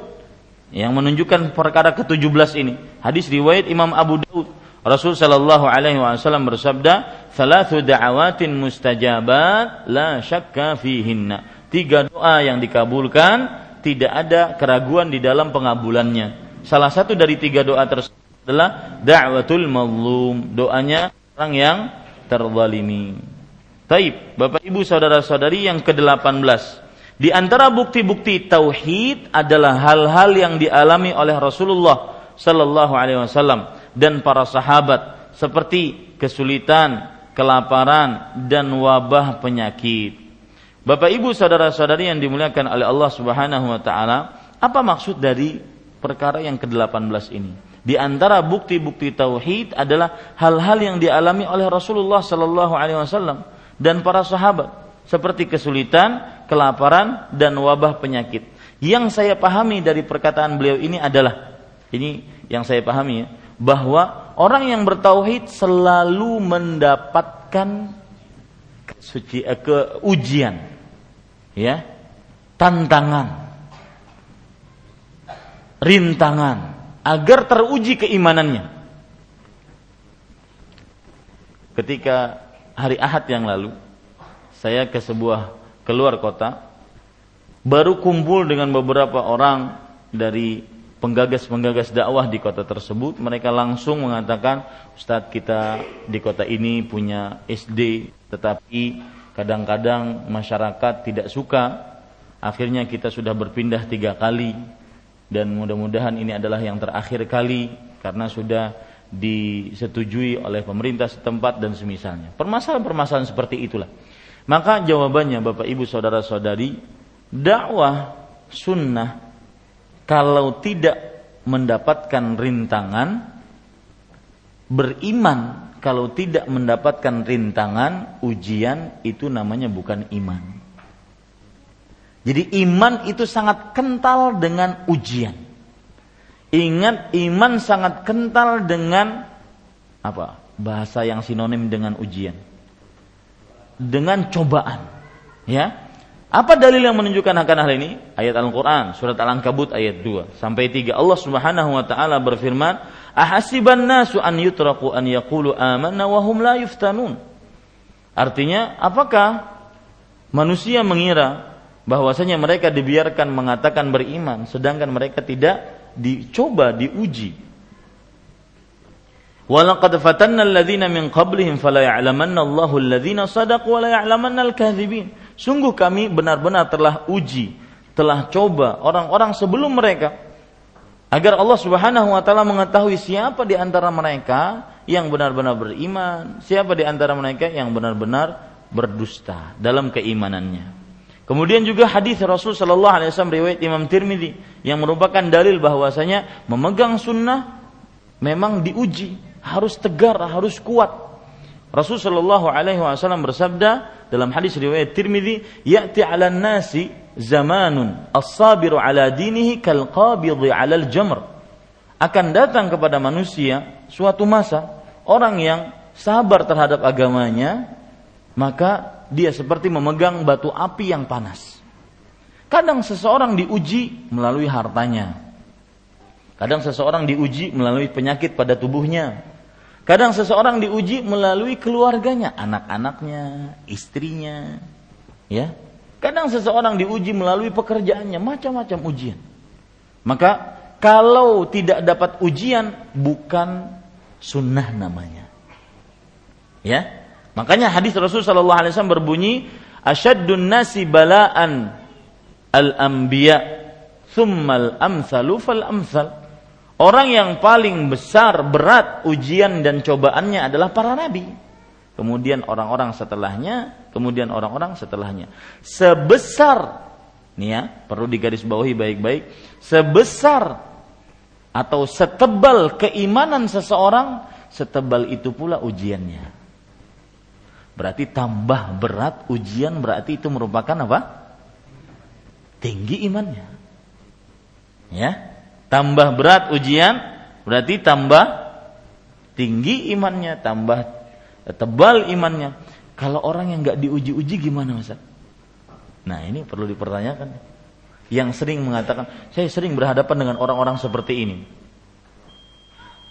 yang menunjukkan perkara ke-17 ini. Hadis riwayat Imam Abu Daud. Rasul sallallahu alaihi wasallam bersabda, "Thalathu da'awatin mustajabat la syakka fihinna." Tiga doa yang dikabulkan, tidak ada keraguan di dalam pengabulannya. Salah satu dari tiga doa tersebut adalah da'watul mazlum, doanya orang yang terzalimi. Taib, Bapak Ibu saudara-saudari yang ke-18. Di antara bukti-bukti tauhid adalah hal-hal yang dialami oleh Rasulullah sallallahu alaihi wasallam dan para sahabat seperti kesulitan, kelaparan dan wabah penyakit. Bapak Ibu saudara-saudari yang dimuliakan oleh Allah Subhanahu wa taala, apa maksud dari perkara yang ke-18 ini? Di antara bukti-bukti tauhid adalah hal-hal yang dialami oleh Rasulullah sallallahu alaihi wasallam dan para sahabat seperti kesulitan, kelaparan dan wabah penyakit. Yang saya pahami dari perkataan beliau ini adalah ini yang saya pahami ya, bahwa orang yang bertauhid selalu mendapatkan kesuci eh, ke ujian ya, tantangan, rintangan. Agar teruji keimanannya. Ketika hari Ahad yang lalu saya ke sebuah keluar kota baru kumpul dengan beberapa orang dari penggagas-penggagas dakwah di kota tersebut mereka langsung mengatakan Ustadz kita di kota ini punya SD tetapi kadang-kadang masyarakat tidak suka akhirnya kita sudah berpindah tiga kali dan mudah-mudahan ini adalah yang terakhir kali karena sudah disetujui oleh pemerintah setempat dan semisalnya. Permasalahan-permasalahan seperti itulah. Maka jawabannya Bapak Ibu Saudara-saudari, dakwah sunnah kalau tidak mendapatkan rintangan beriman kalau tidak mendapatkan rintangan ujian itu namanya bukan iman. Jadi iman itu sangat kental dengan ujian. Ingat iman sangat kental dengan apa? Bahasa yang sinonim dengan ujian. Dengan cobaan. Ya. Apa dalil yang menunjukkan akan hal ini? Ayat Al-Qur'an, surat Al-Ankabut ayat 2 sampai 3. Allah Subhanahu wa taala berfirman, "Ahasiban nasu an yutraku an yaqulu amanna wa hum la yuftanun." Artinya, apakah manusia mengira bahwasanya mereka dibiarkan mengatakan beriman sedangkan mereka tidak dicoba, diuji. Walaqad fatanna alladhina min qablihim fala ya'lamanna Allahu alladhina sadaqu wa la ya'lamanna al-kadzibin. Sungguh kami benar-benar telah uji, telah coba orang-orang sebelum mereka agar Allah Subhanahu wa taala mengetahui siapa di antara mereka yang benar-benar beriman, siapa di antara mereka yang benar-benar berdusta dalam keimanannya. Kemudian juga hadis Rasul Shallallahu Alaihi Wasallam riwayat Imam Tirmidzi yang merupakan dalil bahwasanya memegang sunnah memang diuji, harus tegar, harus kuat. Rasul Shallallahu Alaihi Wasallam bersabda dalam hadis riwayat Tirmidzi, "Ya'ti 'ala nasi zamanun as-sabiru 'ala dinihi kal 'ala al-jamr." Akan datang kepada manusia suatu masa orang yang sabar terhadap agamanya, maka dia seperti memegang batu api yang panas. Kadang seseorang diuji melalui hartanya. Kadang seseorang diuji melalui penyakit pada tubuhnya. Kadang seseorang diuji melalui keluarganya, anak-anaknya, istrinya. Ya. Kadang seseorang diuji melalui pekerjaannya, macam-macam ujian. Maka kalau tidak dapat ujian bukan sunnah namanya. Ya, Makanya hadis Rasul sallallahu alaihi wasallam berbunyi asyaddun nasi bala'an al-anbiya thummal amsalu fal amsal. Orang yang paling besar berat ujian dan cobaannya adalah para nabi. Kemudian orang-orang setelahnya, kemudian orang-orang setelahnya. Sebesar nih ya, perlu digarisbawahi baik-baik, sebesar atau setebal keimanan seseorang, setebal itu pula ujiannya. Berarti tambah berat ujian berarti itu merupakan apa? Tinggi imannya. Ya. Tambah berat ujian berarti tambah tinggi imannya, tambah tebal imannya. Kalau orang yang nggak diuji-uji gimana Ustaz? Nah ini perlu dipertanyakan. Yang sering mengatakan, saya sering berhadapan dengan orang-orang seperti ini.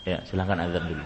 Ya silahkan azan dulu.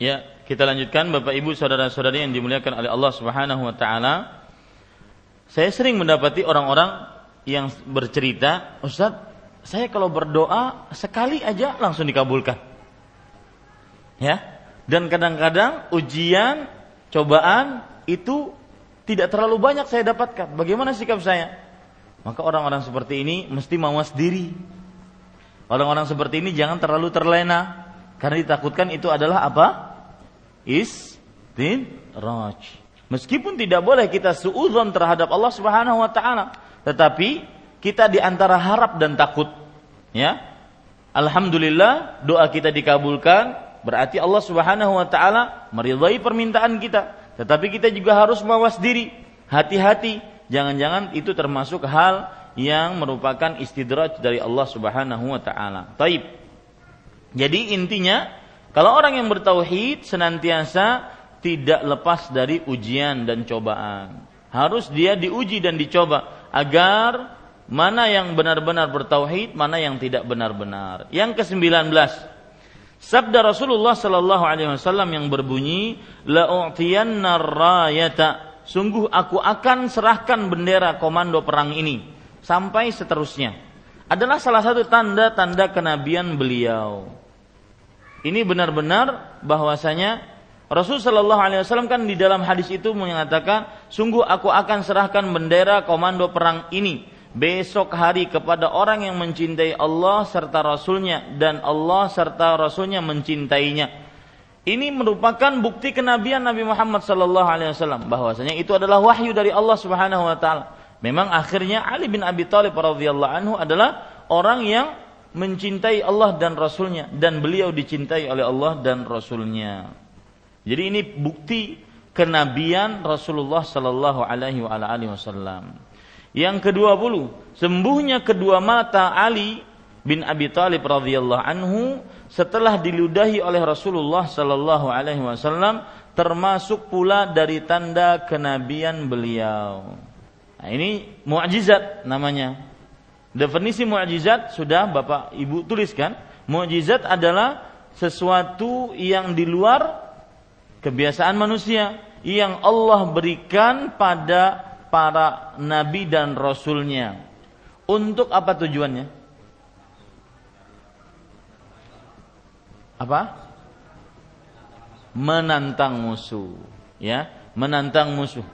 Ya, kita lanjutkan Bapak Ibu saudara-saudari yang dimuliakan oleh Allah Subhanahu wa taala. Saya sering mendapati orang-orang yang bercerita, "Ustaz, saya kalau berdoa sekali aja langsung dikabulkan." Ya. Dan kadang-kadang ujian, cobaan itu tidak terlalu banyak saya dapatkan. Bagaimana sikap saya? Maka orang-orang seperti ini mesti mawas diri. Orang-orang seperti ini jangan terlalu terlena karena ditakutkan itu adalah apa? Istinraj. Meskipun tidak boleh kita suudzon terhadap Allah Subhanahu wa taala, tetapi kita di antara harap dan takut. Ya. Alhamdulillah doa kita dikabulkan, berarti Allah Subhanahu wa taala meridhai permintaan kita. Tetapi kita juga harus mawas diri, hati-hati, jangan-jangan itu termasuk hal yang merupakan istidraj dari Allah Subhanahu wa taala. Taib. Jadi intinya kalau orang yang bertauhid senantiasa tidak lepas dari ujian dan cobaan. Harus dia diuji dan dicoba agar mana yang benar-benar bertauhid, mana yang tidak benar-benar. Yang ke-19. Sabda Rasulullah sallallahu alaihi wasallam yang berbunyi, "La'utiyanna rayata." Sungguh aku akan serahkan bendera komando perang ini sampai seterusnya. Adalah salah satu tanda-tanda kenabian beliau. Ini benar-benar bahwasanya Rasul Shallallahu Alaihi Wasallam kan di dalam hadis itu mengatakan, sungguh aku akan serahkan bendera komando perang ini besok hari kepada orang yang mencintai Allah serta Rasulnya dan Allah serta Rasulnya mencintainya. Ini merupakan bukti kenabian Nabi Muhammad Shallallahu Alaihi Wasallam bahwasanya itu adalah wahyu dari Allah Subhanahu Wa Taala. Memang akhirnya Ali bin Abi Thalib radhiyallahu anhu adalah orang yang mencintai Allah dan Rasulnya dan beliau dicintai oleh Allah dan Rasulnya. Jadi ini bukti kenabian Rasulullah Sallallahu Alaihi Wasallam. Yang kedua puluh, sembuhnya kedua mata Ali bin Abi Thalib radhiyallahu anhu setelah diludahi oleh Rasulullah Sallallahu Alaihi Wasallam termasuk pula dari tanda kenabian beliau. Nah, ini mukjizat namanya. Definisi mukjizat sudah Bapak Ibu tuliskan. Mukjizat adalah sesuatu yang di luar kebiasaan manusia yang Allah berikan pada para nabi dan rasulnya. Untuk apa tujuannya? Apa? Menantang musuh, ya, menantang musuh,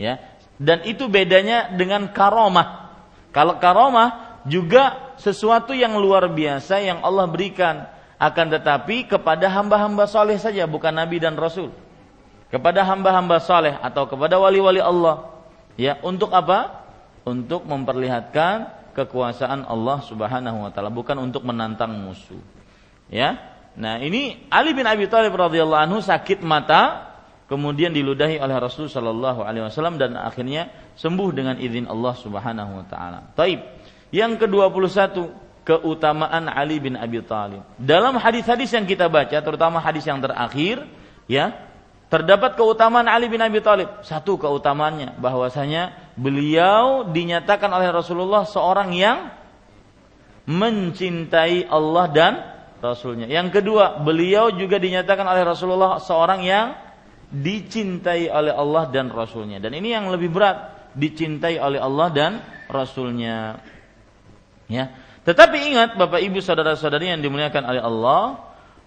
ya. Dan itu bedanya dengan karomah. Kalau karomah juga sesuatu yang luar biasa yang Allah berikan. Akan tetapi kepada hamba-hamba soleh saja bukan nabi dan rasul. Kepada hamba-hamba soleh atau kepada wali-wali Allah. Ya untuk apa? Untuk memperlihatkan kekuasaan Allah subhanahu wa taala bukan untuk menantang musuh. Ya nah ini Ali bin Abi Thalib radhiyallahu anhu sakit mata kemudian diludahi oleh Rasul Shallallahu Alaihi Wasallam dan akhirnya sembuh dengan izin Allah Subhanahu Wa Taala. Taib. Yang kedua puluh satu keutamaan Ali bin Abi Thalib. Dalam hadis-hadis yang kita baca, terutama hadis yang terakhir, ya, terdapat keutamaan Ali bin Abi Thalib. Satu keutamaannya bahwasanya beliau dinyatakan oleh Rasulullah seorang yang mencintai Allah dan Rasulnya. Yang kedua, beliau juga dinyatakan oleh Rasulullah seorang yang dicintai oleh Allah dan Rasulnya. Dan ini yang lebih berat, dicintai oleh Allah dan Rasulnya. Ya, tetapi ingat Bapak Ibu saudara-saudari yang dimuliakan oleh Allah,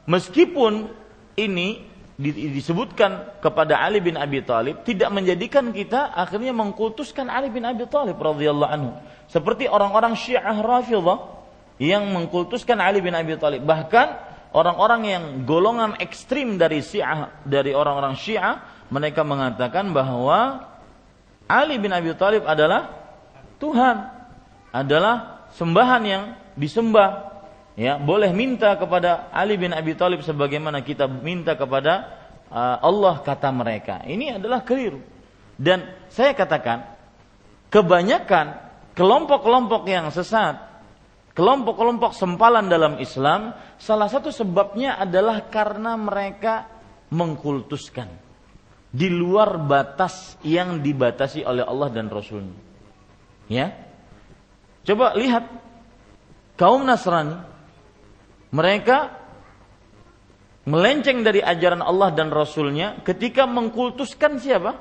meskipun ini disebutkan kepada Ali bin Abi Thalib tidak menjadikan kita akhirnya mengkultuskan Ali bin Abi Thalib radhiyallahu anhu seperti orang-orang Syiah Rafidhah yang mengkultuskan Ali bin Abi Thalib bahkan orang-orang yang golongan ekstrim dari Syiah dari orang-orang Syiah mereka mengatakan bahwa Ali bin Abi Thalib adalah Tuhan adalah sembahan yang disembah. Ya boleh minta kepada Ali bin Abi Thalib sebagaimana kita minta kepada uh, Allah kata mereka. Ini adalah keliru. Dan saya katakan kebanyakan kelompok-kelompok yang sesat kelompok-kelompok sempalan dalam Islam salah satu sebabnya adalah karena mereka mengkultuskan di luar batas yang dibatasi oleh Allah dan Rasulnya ya Coba lihat kaum Nasrani mereka melenceng dari ajaran Allah dan Rasulnya ketika mengkultuskan siapa?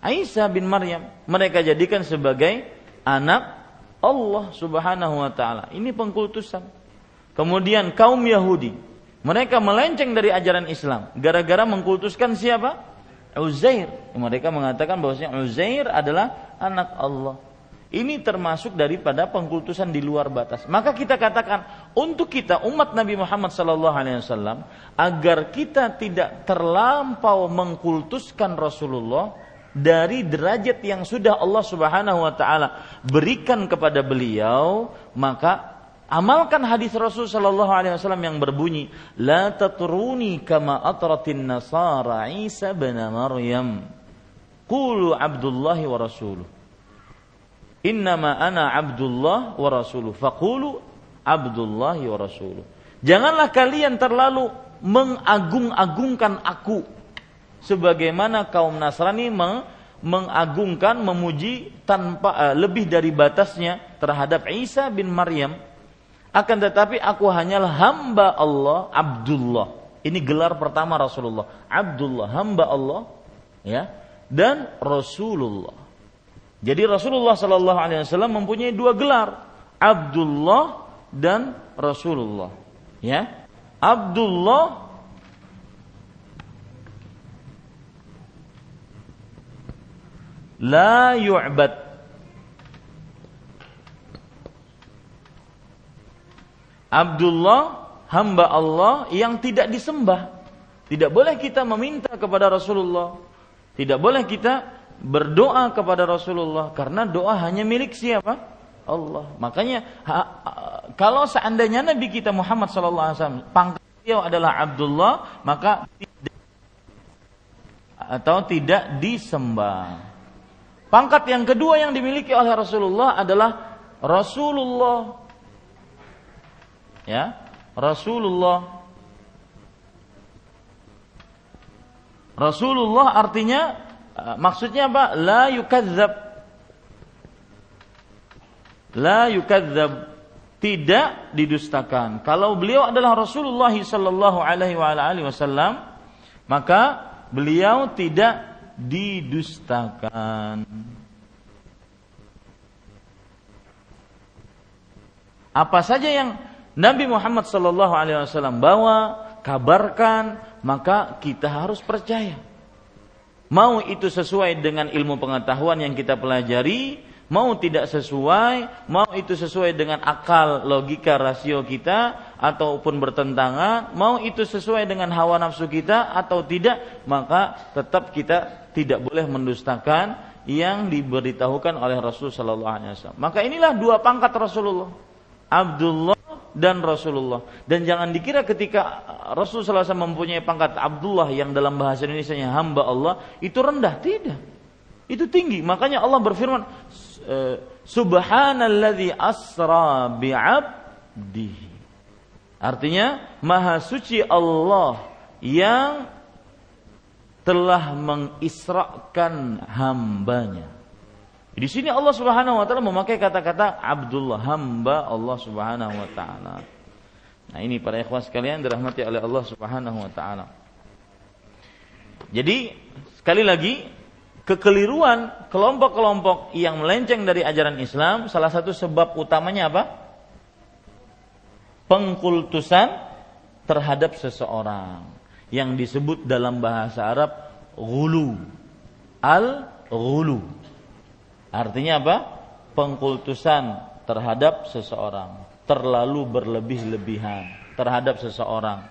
Aisyah bin Maryam. Mereka jadikan sebagai anak Allah subhanahu wa ta'ala. Ini pengkultusan. Kemudian kaum Yahudi. Mereka melenceng dari ajaran Islam. Gara-gara mengkultuskan siapa? Uzair. Mereka mengatakan bahwasanya Uzair adalah anak Allah. Ini termasuk daripada pengkultusan di luar batas. Maka kita katakan untuk kita umat Nabi Muhammad SAW agar kita tidak terlampau mengkultuskan Rasulullah dari derajat yang sudah Allah Subhanahu wa taala berikan kepada beliau, maka amalkan hadis Rasul sallallahu alaihi wasallam yang berbunyi, "La tatruni kama atratin nasara Isa bin Maryam." Qulu Abdullahi wa rasuluh Innama ana Abdullah wa rasuluh. Faqulu Abdullah wa rasuluh. Janganlah kalian terlalu mengagung-agungkan aku sebagaimana kaum Nasrani mengagungkan memuji tanpa uh, lebih dari batasnya terhadap Isa bin Maryam. Akan tetapi aku hanyalah hamba Allah Abdullah. Ini gelar pertama Rasulullah. Abdullah hamba Allah ya dan Rasulullah. Jadi Rasulullah Shallallahu Alaihi Wasallam mempunyai dua gelar, Abdullah dan Rasulullah. Ya, Abdullah la yu'bad Abdullah hamba Allah yang tidak disembah. Tidak boleh kita meminta kepada Rasulullah. Tidak boleh kita berdoa kepada Rasulullah karena doa hanya milik siapa? Allah. Makanya ha, kalau seandainya Nabi kita Muhammad sallallahu alaihi wasallam pangkat beliau adalah Abdullah, maka tidak atau tidak disembah. Pangkat yang kedua yang dimiliki oleh Rasulullah adalah Rasulullah. Ya, Rasulullah. Rasulullah artinya eh, maksudnya apa? La yukadzab. La yukadzab. Tidak didustakan. Kalau beliau adalah Rasulullah sallallahu alaihi wasallam, maka beliau tidak didustakan. Apa saja yang Nabi Muhammad sallallahu alaihi wasallam bawa, kabarkan, maka kita harus percaya. Mau itu sesuai dengan ilmu pengetahuan yang kita pelajari, mau tidak sesuai, mau itu sesuai dengan akal, logika, rasio kita ataupun bertentangan, mau itu sesuai dengan hawa nafsu kita atau tidak, maka tetap kita tidak boleh mendustakan yang diberitahukan oleh Rasul Shallallahu Alaihi Wasallam. Maka inilah dua pangkat Rasulullah, Abdullah dan Rasulullah. Dan jangan dikira ketika Rasul Sallallahu Alaihi Wasallam mempunyai pangkat Abdullah yang dalam bahasa Indonesia hamba Allah itu rendah, tidak. Itu tinggi. Makanya Allah berfirman, eh, Subhanalladzi asra bi'abdihi. Artinya, maha suci Allah yang telah mengisrakan hambanya. Di sini Allah Subhanahu wa taala memakai kata-kata Abdullah, hamba Allah Subhanahu wa taala. Nah, ini para ikhwas sekalian dirahmati oleh Allah Subhanahu wa taala. Jadi, sekali lagi kekeliruan kelompok-kelompok yang melenceng dari ajaran Islam salah satu sebab utamanya apa? Pengkultusan terhadap seseorang yang disebut dalam bahasa Arab gulu. Al-gulu. Artinya apa? Pengkultusan terhadap seseorang, terlalu berlebih-lebihan terhadap seseorang.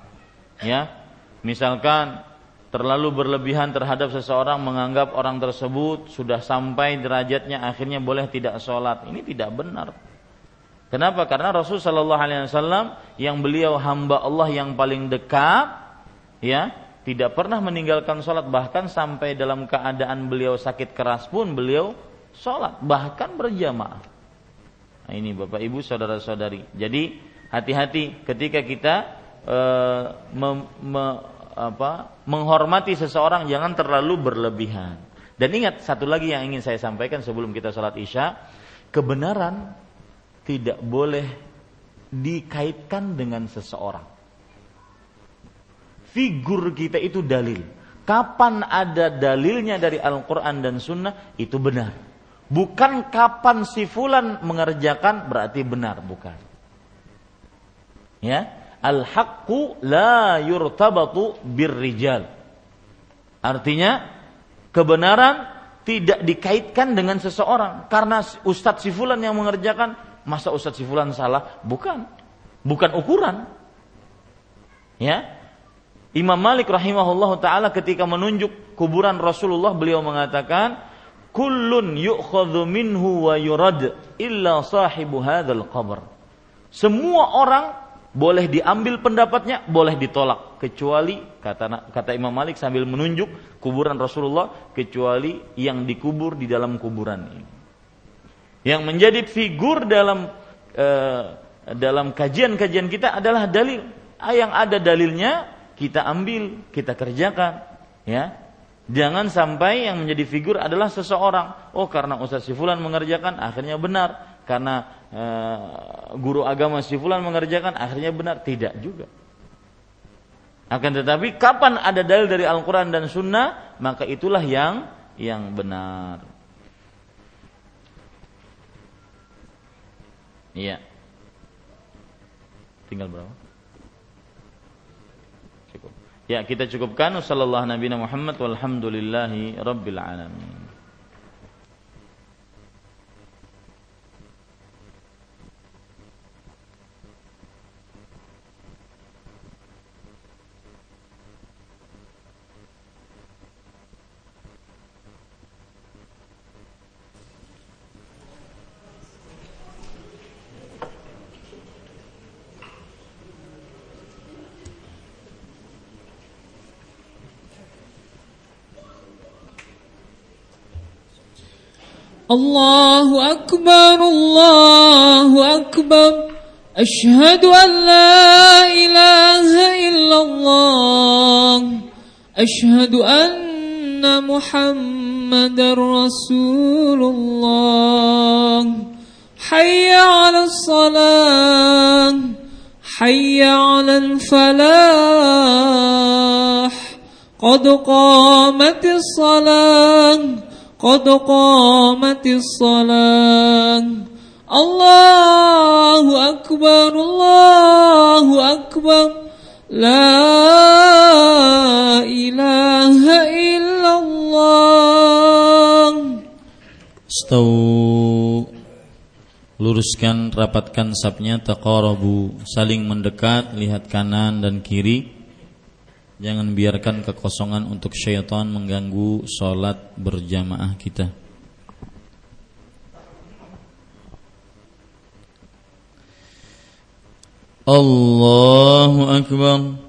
Ya. Misalkan terlalu berlebihan terhadap seseorang menganggap orang tersebut sudah sampai derajatnya akhirnya boleh tidak sholat ini tidak benar kenapa karena Rasul Shallallahu Alaihi Wasallam yang beliau hamba Allah yang paling dekat ya tidak pernah meninggalkan sholat. Bahkan sampai dalam keadaan beliau sakit keras pun beliau sholat. Bahkan berjamaah. Nah ini bapak ibu saudara saudari jadi hati-hati ketika kita e, me, me, apa, menghormati seseorang jangan terlalu berlebihan. Dan ingat satu lagi yang ingin saya sampaikan sebelum kita sholat isya. Kebenaran tidak boleh dikaitkan dengan seseorang figur kita itu dalil. Kapan ada dalilnya dari Al-Quran dan Sunnah itu benar. Bukan kapan si fulan mengerjakan berarti benar, bukan. Ya, al-haqqu la yurtabatu birrijal. Artinya kebenaran tidak dikaitkan dengan seseorang karena ustadz si fulan yang mengerjakan masa ustadz si fulan salah bukan bukan ukuran ya Imam Malik rahimahullah taala ketika menunjuk kuburan Rasulullah beliau mengatakan kullun yu'khadhu minhu wa yurad illa sahibu hadzal qabr. Semua orang boleh diambil pendapatnya, boleh ditolak kecuali kata kata Imam Malik sambil menunjuk kuburan Rasulullah kecuali yang dikubur di dalam kuburan ini. Yang menjadi figur dalam uh, dalam kajian-kajian kita adalah dalil. Yang ada dalilnya kita ambil, kita kerjakan, ya. Jangan sampai yang menjadi figur adalah seseorang. Oh, karena Ustaz Sifulan mengerjakan, akhirnya benar. Karena e, guru agama Sifulan mengerjakan, akhirnya benar. Tidak juga. Akan tetapi kapan ada dalil dari Al-Quran dan Sunnah, maka itulah yang yang benar. Iya. Tinggal berapa? Ya, kita cukupkan sallallahu nabi Muhammad walhamdulillahi rabbil alamin. الله أكبر الله أكبر. أشهد أن لا إله إلا الله. أشهد أن محمد رسول الله. حي على الصلاة حي على الفلاح. قد قامت الصلاة قد قامت الصلاة الله أكبر الله أكبر لا إله إلا الله استووا luruskan rapatkan sapnya taqarabu saling mendekat lihat kanan dan kiri jangan biarkan kekosongan untuk syaitan mengganggu salat berjamaah kita. Allahu akbar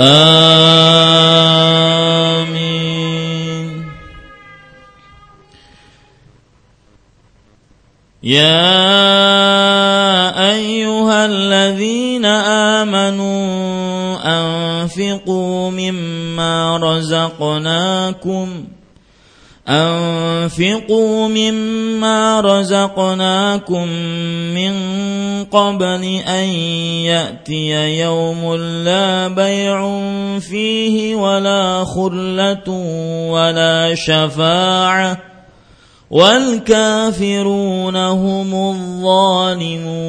آمين. يا أيها الذين آمنوا أنفقوا مما رزقناكم أنفقوا مما رزقناكم من قبل أن يأتي يوم لا بيع فيه ولا خلة ولا شفاعة والكافرون هم الظالمون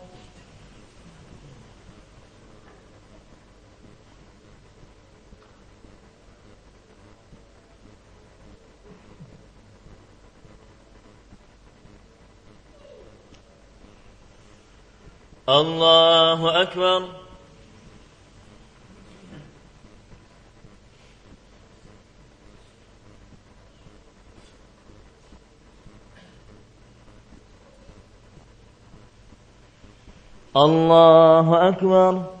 الله أكبر. الله أكبر.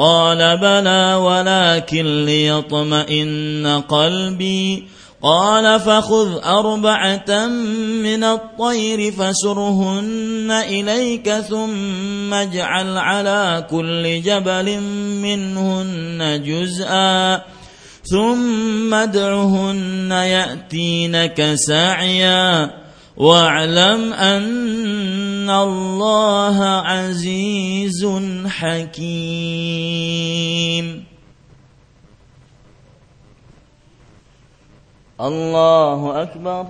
قال بلى ولكن ليطمئن قلبي. قال فخذ أربعة من الطير فسرهن إليك ثم اجعل على كل جبل منهن جزءا. ثم ادعهن يأتينك سعيا. واعلم أن الله عزيز حكيم. الله أكبر.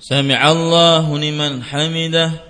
سمع الله لمن حمده.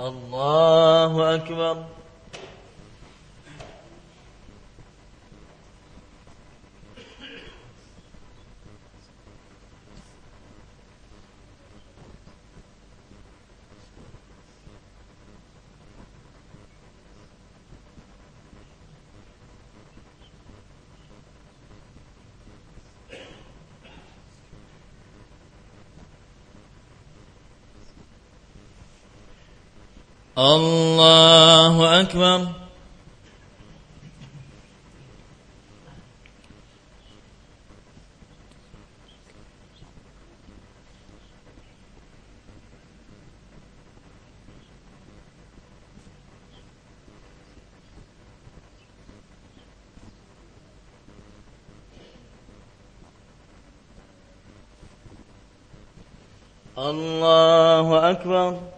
الله أكبر. الله أكبر. الله أكبر.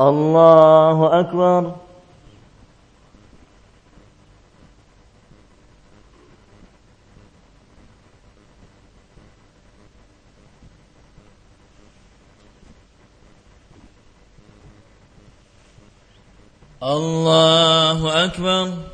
الله أكبر. الله أكبر.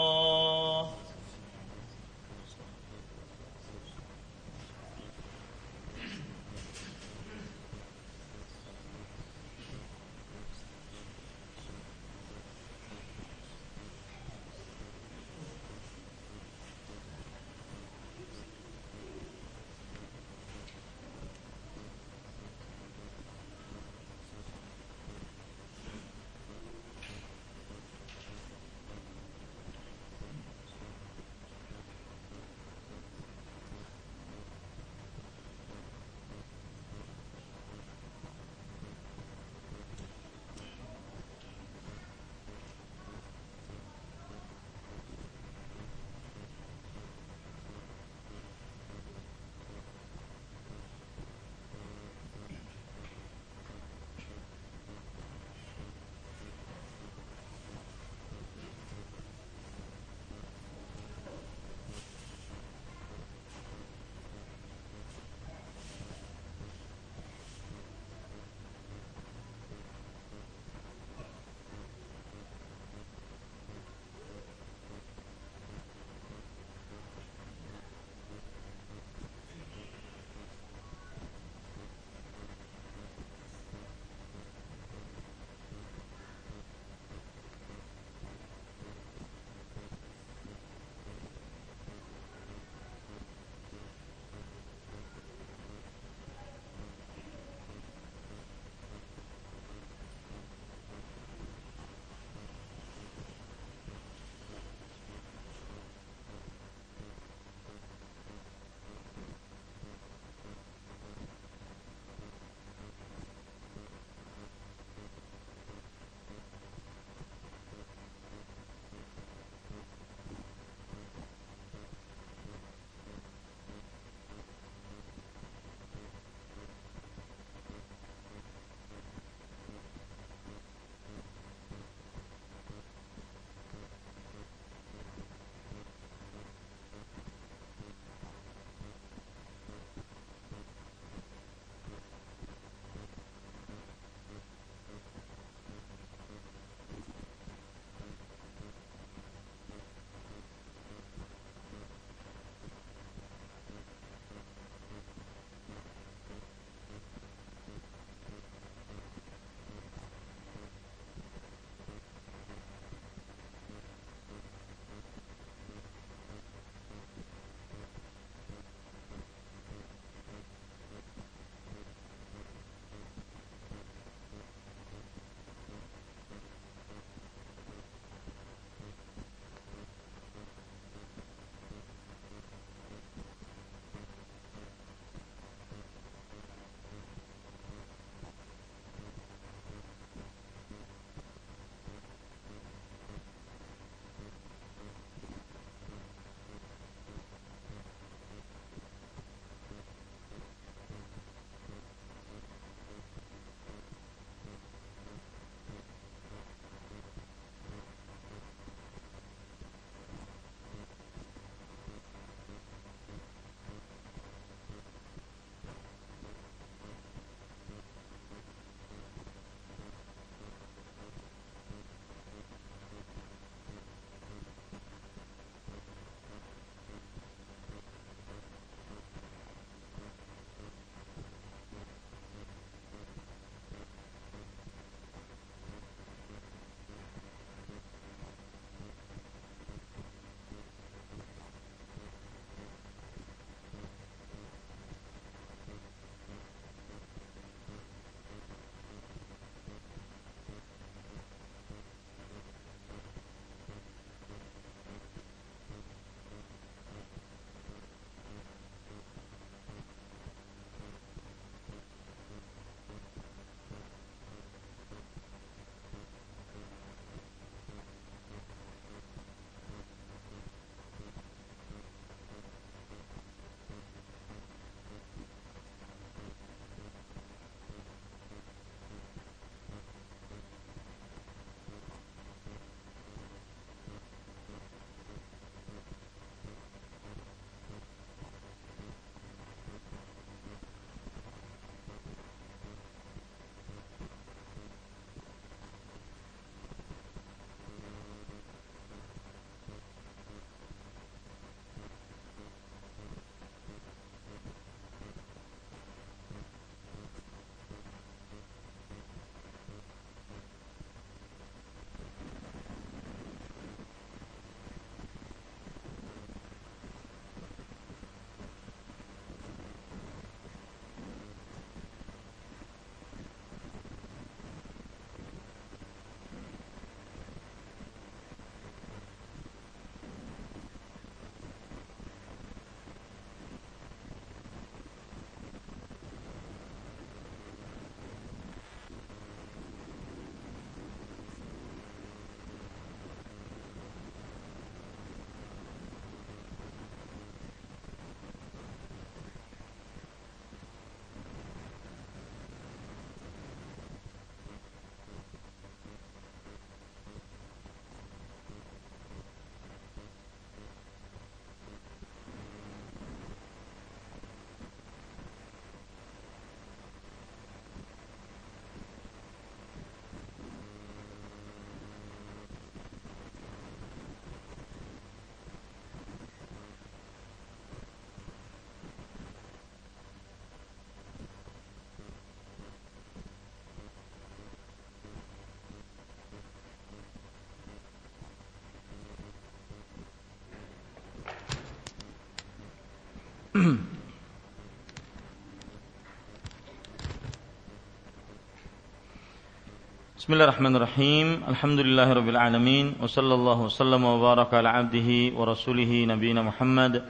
Bismillahirrahmanirrahim. Alhamdulillahirabbil alamin wa sallallahu wasallam wa baraka ala abdihi wa rasulih nabiyina Muhammad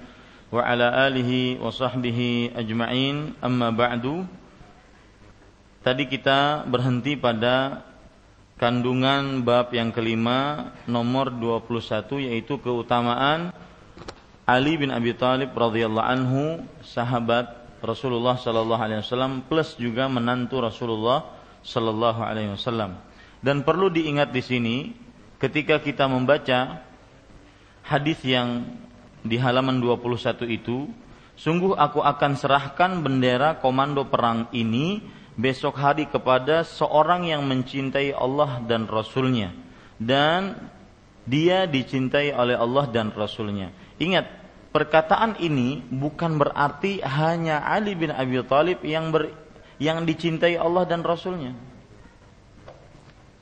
wa ala alihi wa sahbihi ajma'in. Amma ba'du. Tadi kita berhenti pada kandungan bab yang kelima nomor 21 yaitu keutamaan Ali bin Abi Thalib radhiyallahu anhu sahabat Rasulullah sallallahu alaihi wasallam plus juga menantu Rasulullah sallallahu alaihi wasallam. Dan perlu diingat di sini ketika kita membaca hadis yang di halaman 21 itu, sungguh aku akan serahkan bendera komando perang ini besok hari kepada seorang yang mencintai Allah dan Rasulnya dan dia dicintai oleh Allah dan Rasulnya. Ingat, perkataan ini bukan berarti hanya Ali bin Abi Thalib yang ber, yang dicintai Allah dan Rasulnya.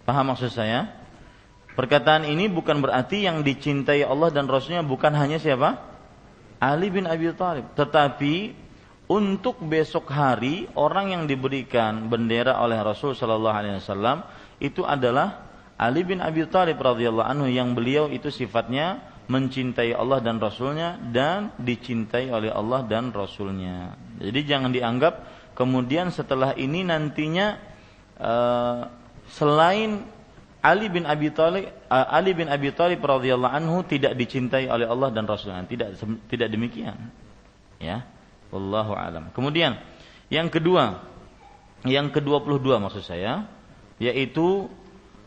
Paham maksud saya? Perkataan ini bukan berarti yang dicintai Allah dan Rasulnya bukan hanya siapa? Ali bin Abi Thalib. Tetapi untuk besok hari orang yang diberikan bendera oleh Rasul Shallallahu Alaihi Wasallam itu adalah Ali bin Abi Thalib radhiyallahu anhu yang beliau itu sifatnya mencintai Allah dan Rasulnya dan dicintai oleh Allah dan Rasulnya. Jadi jangan dianggap kemudian setelah ini nantinya uh, selain Ali bin Abi Thalib uh, Ali bin Abi Thalib radhiyallahu anhu tidak dicintai oleh Allah dan Rasulnya. Tidak tidak demikian. Ya Wallahu alam. Kemudian yang kedua, yang ke-22 maksud saya, yaitu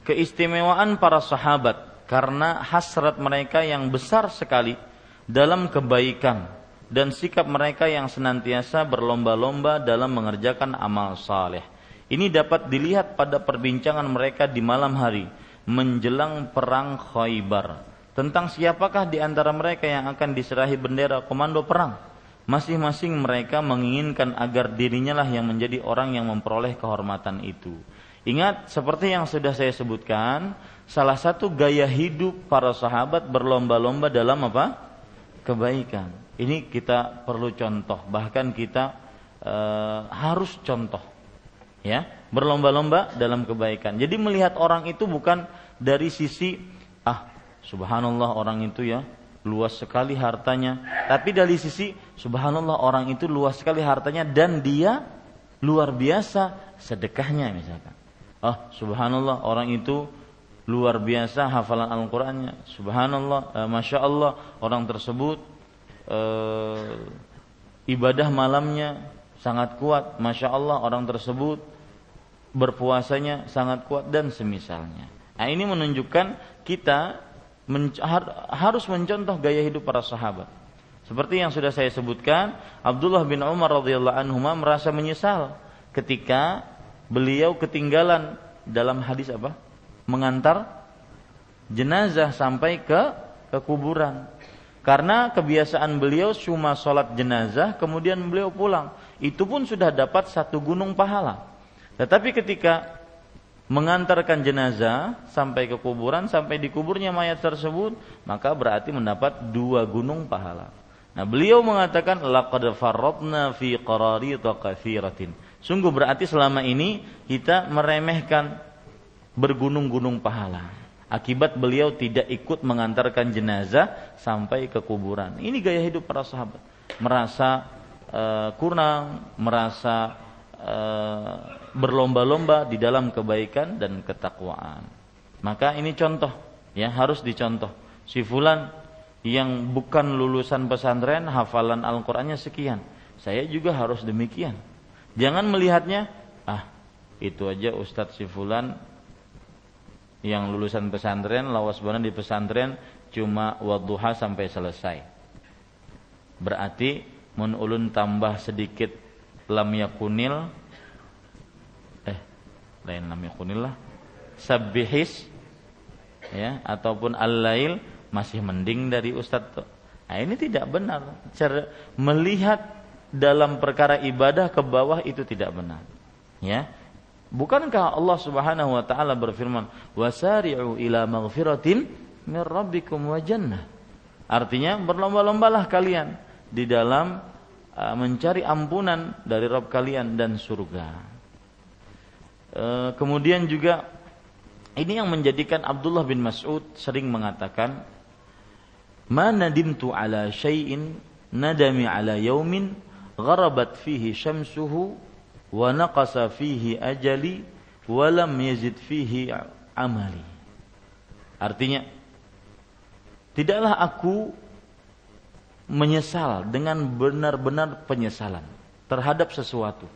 keistimewaan para sahabat karena hasrat mereka yang besar sekali dalam kebaikan dan sikap mereka yang senantiasa berlomba-lomba dalam mengerjakan amal saleh. Ini dapat dilihat pada perbincangan mereka di malam hari menjelang perang Khaybar tentang siapakah di antara mereka yang akan diserahi bendera komando perang masing-masing mereka menginginkan agar dirinya lah yang menjadi orang yang memperoleh kehormatan itu. Ingat seperti yang sudah saya sebutkan, salah satu gaya hidup para sahabat berlomba-lomba dalam apa? kebaikan. Ini kita perlu contoh, bahkan kita e, harus contoh. Ya, berlomba-lomba dalam kebaikan. Jadi melihat orang itu bukan dari sisi ah subhanallah orang itu ya luas sekali hartanya. Tapi dari sisi subhanallah orang itu luas sekali hartanya dan dia luar biasa sedekahnya misalkan. Oh subhanallah orang itu luar biasa hafalan Al-Qur'annya. Subhanallah, eh, masya Allah orang tersebut eh, ibadah malamnya sangat kuat. Masya Allah orang tersebut berpuasanya sangat kuat dan semisalnya. Nah ini menunjukkan kita men, harus mencontoh gaya hidup para sahabat. Seperti yang sudah saya sebutkan, Abdullah bin Umar radhiyallahu anhu merasa menyesal ketika beliau ketinggalan dalam hadis apa? Mengantar jenazah sampai ke ke kuburan. Karena kebiasaan beliau cuma sholat jenazah, kemudian beliau pulang. Itu pun sudah dapat satu gunung pahala. Tetapi ketika mengantarkan jenazah sampai ke kuburan sampai di kuburnya mayat tersebut maka berarti mendapat dua gunung pahala. Nah, beliau mengatakan laqad farratna fi qararita katsiratin. Sungguh berarti selama ini kita meremehkan bergunung-gunung pahala. Akibat beliau tidak ikut mengantarkan jenazah sampai ke kuburan. Ini gaya hidup para sahabat. Merasa uh, kurang, merasa uh, berlomba-lomba di dalam kebaikan dan ketakwaan. Maka ini contoh, ya harus dicontoh. Si fulan yang bukan lulusan pesantren, hafalan Al-Qur'annya sekian. Saya juga harus demikian. Jangan melihatnya, ah, itu aja Ustadz si fulan yang lulusan pesantren, lawas banget di pesantren cuma wadduha sampai selesai. Berarti mun ulun tambah sedikit lam yakunil lain lam yakunillah sabbihis ya ataupun al-lail masih mending dari ustadz nah ini tidak benar. Cara melihat dalam perkara ibadah ke bawah itu tidak benar ya bukankah Allah Subhanahu wa taala berfirman wasari'u ila maghfiratin min rabbikum wa jannah artinya berlomba-lombalah kalian di dalam uh, mencari ampunan dari Rabb kalian dan surga. Uh, kemudian juga ini yang menjadikan Abdullah bin Mas'ud sering mengatakan, "Ma nadimtu ala syai'in nadami ala yaumin gharabat fihi syamsuhu wa naqasa fihi ajali wa lam yazid fihi amali." Artinya, tidaklah aku menyesal dengan benar-benar penyesalan terhadap sesuatu.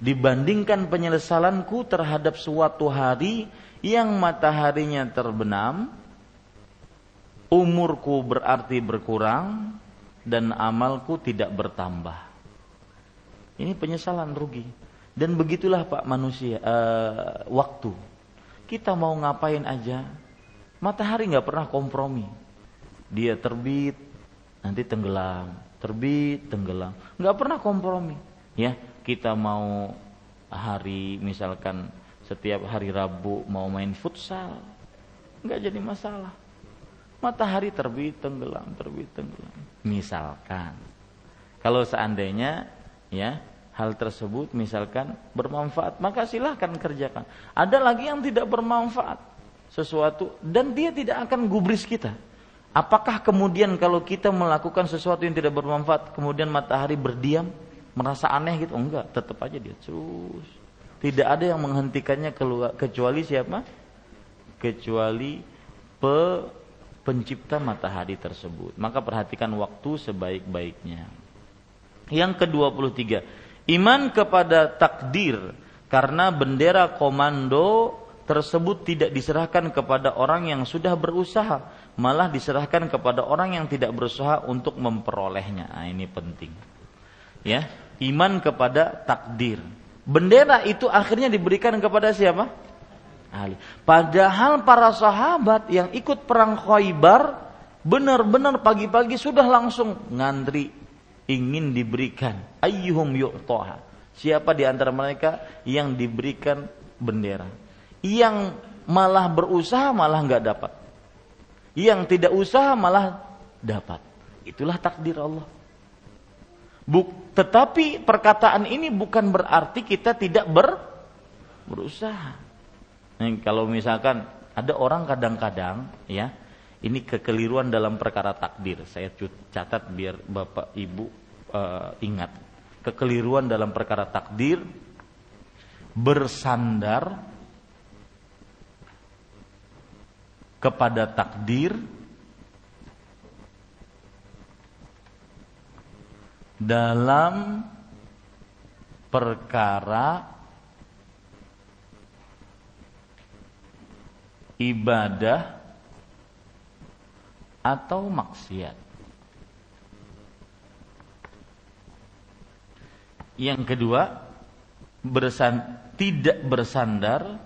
Dibandingkan penyesalanku terhadap suatu hari yang mataharinya terbenam umurku berarti berkurang dan amalku tidak bertambah. Ini penyesalan rugi dan begitulah Pak manusia uh, waktu kita mau ngapain aja matahari nggak pernah kompromi dia terbit nanti tenggelam, terbit, tenggelam. Nggak pernah kompromi. Ya, kita mau hari misalkan setiap hari Rabu mau main futsal, nggak jadi masalah. Matahari terbit, tenggelam, terbit, tenggelam. Misalkan, kalau seandainya ya hal tersebut misalkan bermanfaat, maka silahkan kerjakan. Ada lagi yang tidak bermanfaat sesuatu dan dia tidak akan gubris kita Apakah kemudian kalau kita melakukan sesuatu yang tidak bermanfaat, kemudian matahari berdiam, merasa aneh gitu? Enggak, tetap aja dia terus. Tidak ada yang menghentikannya keluar, kecuali siapa? Kecuali pe, pencipta matahari tersebut. Maka perhatikan waktu sebaik-baiknya. Yang ke-23, iman kepada takdir karena bendera komando tersebut tidak diserahkan kepada orang yang sudah berusaha, malah diserahkan kepada orang yang tidak berusaha untuk memperolehnya. Nah, ini penting. Ya, iman kepada takdir. Bendera itu akhirnya diberikan kepada siapa? Ali. Padahal para sahabat yang ikut perang Khaybar benar-benar pagi-pagi sudah langsung ngantri ingin diberikan ayyuhum yu'taha. Siapa di antara mereka yang diberikan bendera? yang malah berusaha malah nggak dapat. Yang tidak usaha malah dapat. Itulah takdir Allah. Buk, tetapi perkataan ini bukan berarti kita tidak ber, berusaha. Nah, kalau misalkan ada orang kadang-kadang ya ini kekeliruan dalam perkara takdir. Saya catat biar bapak ibu uh, ingat kekeliruan dalam perkara takdir bersandar kepada takdir dalam perkara ibadah atau maksiat. Yang kedua, bersan, tidak bersandar,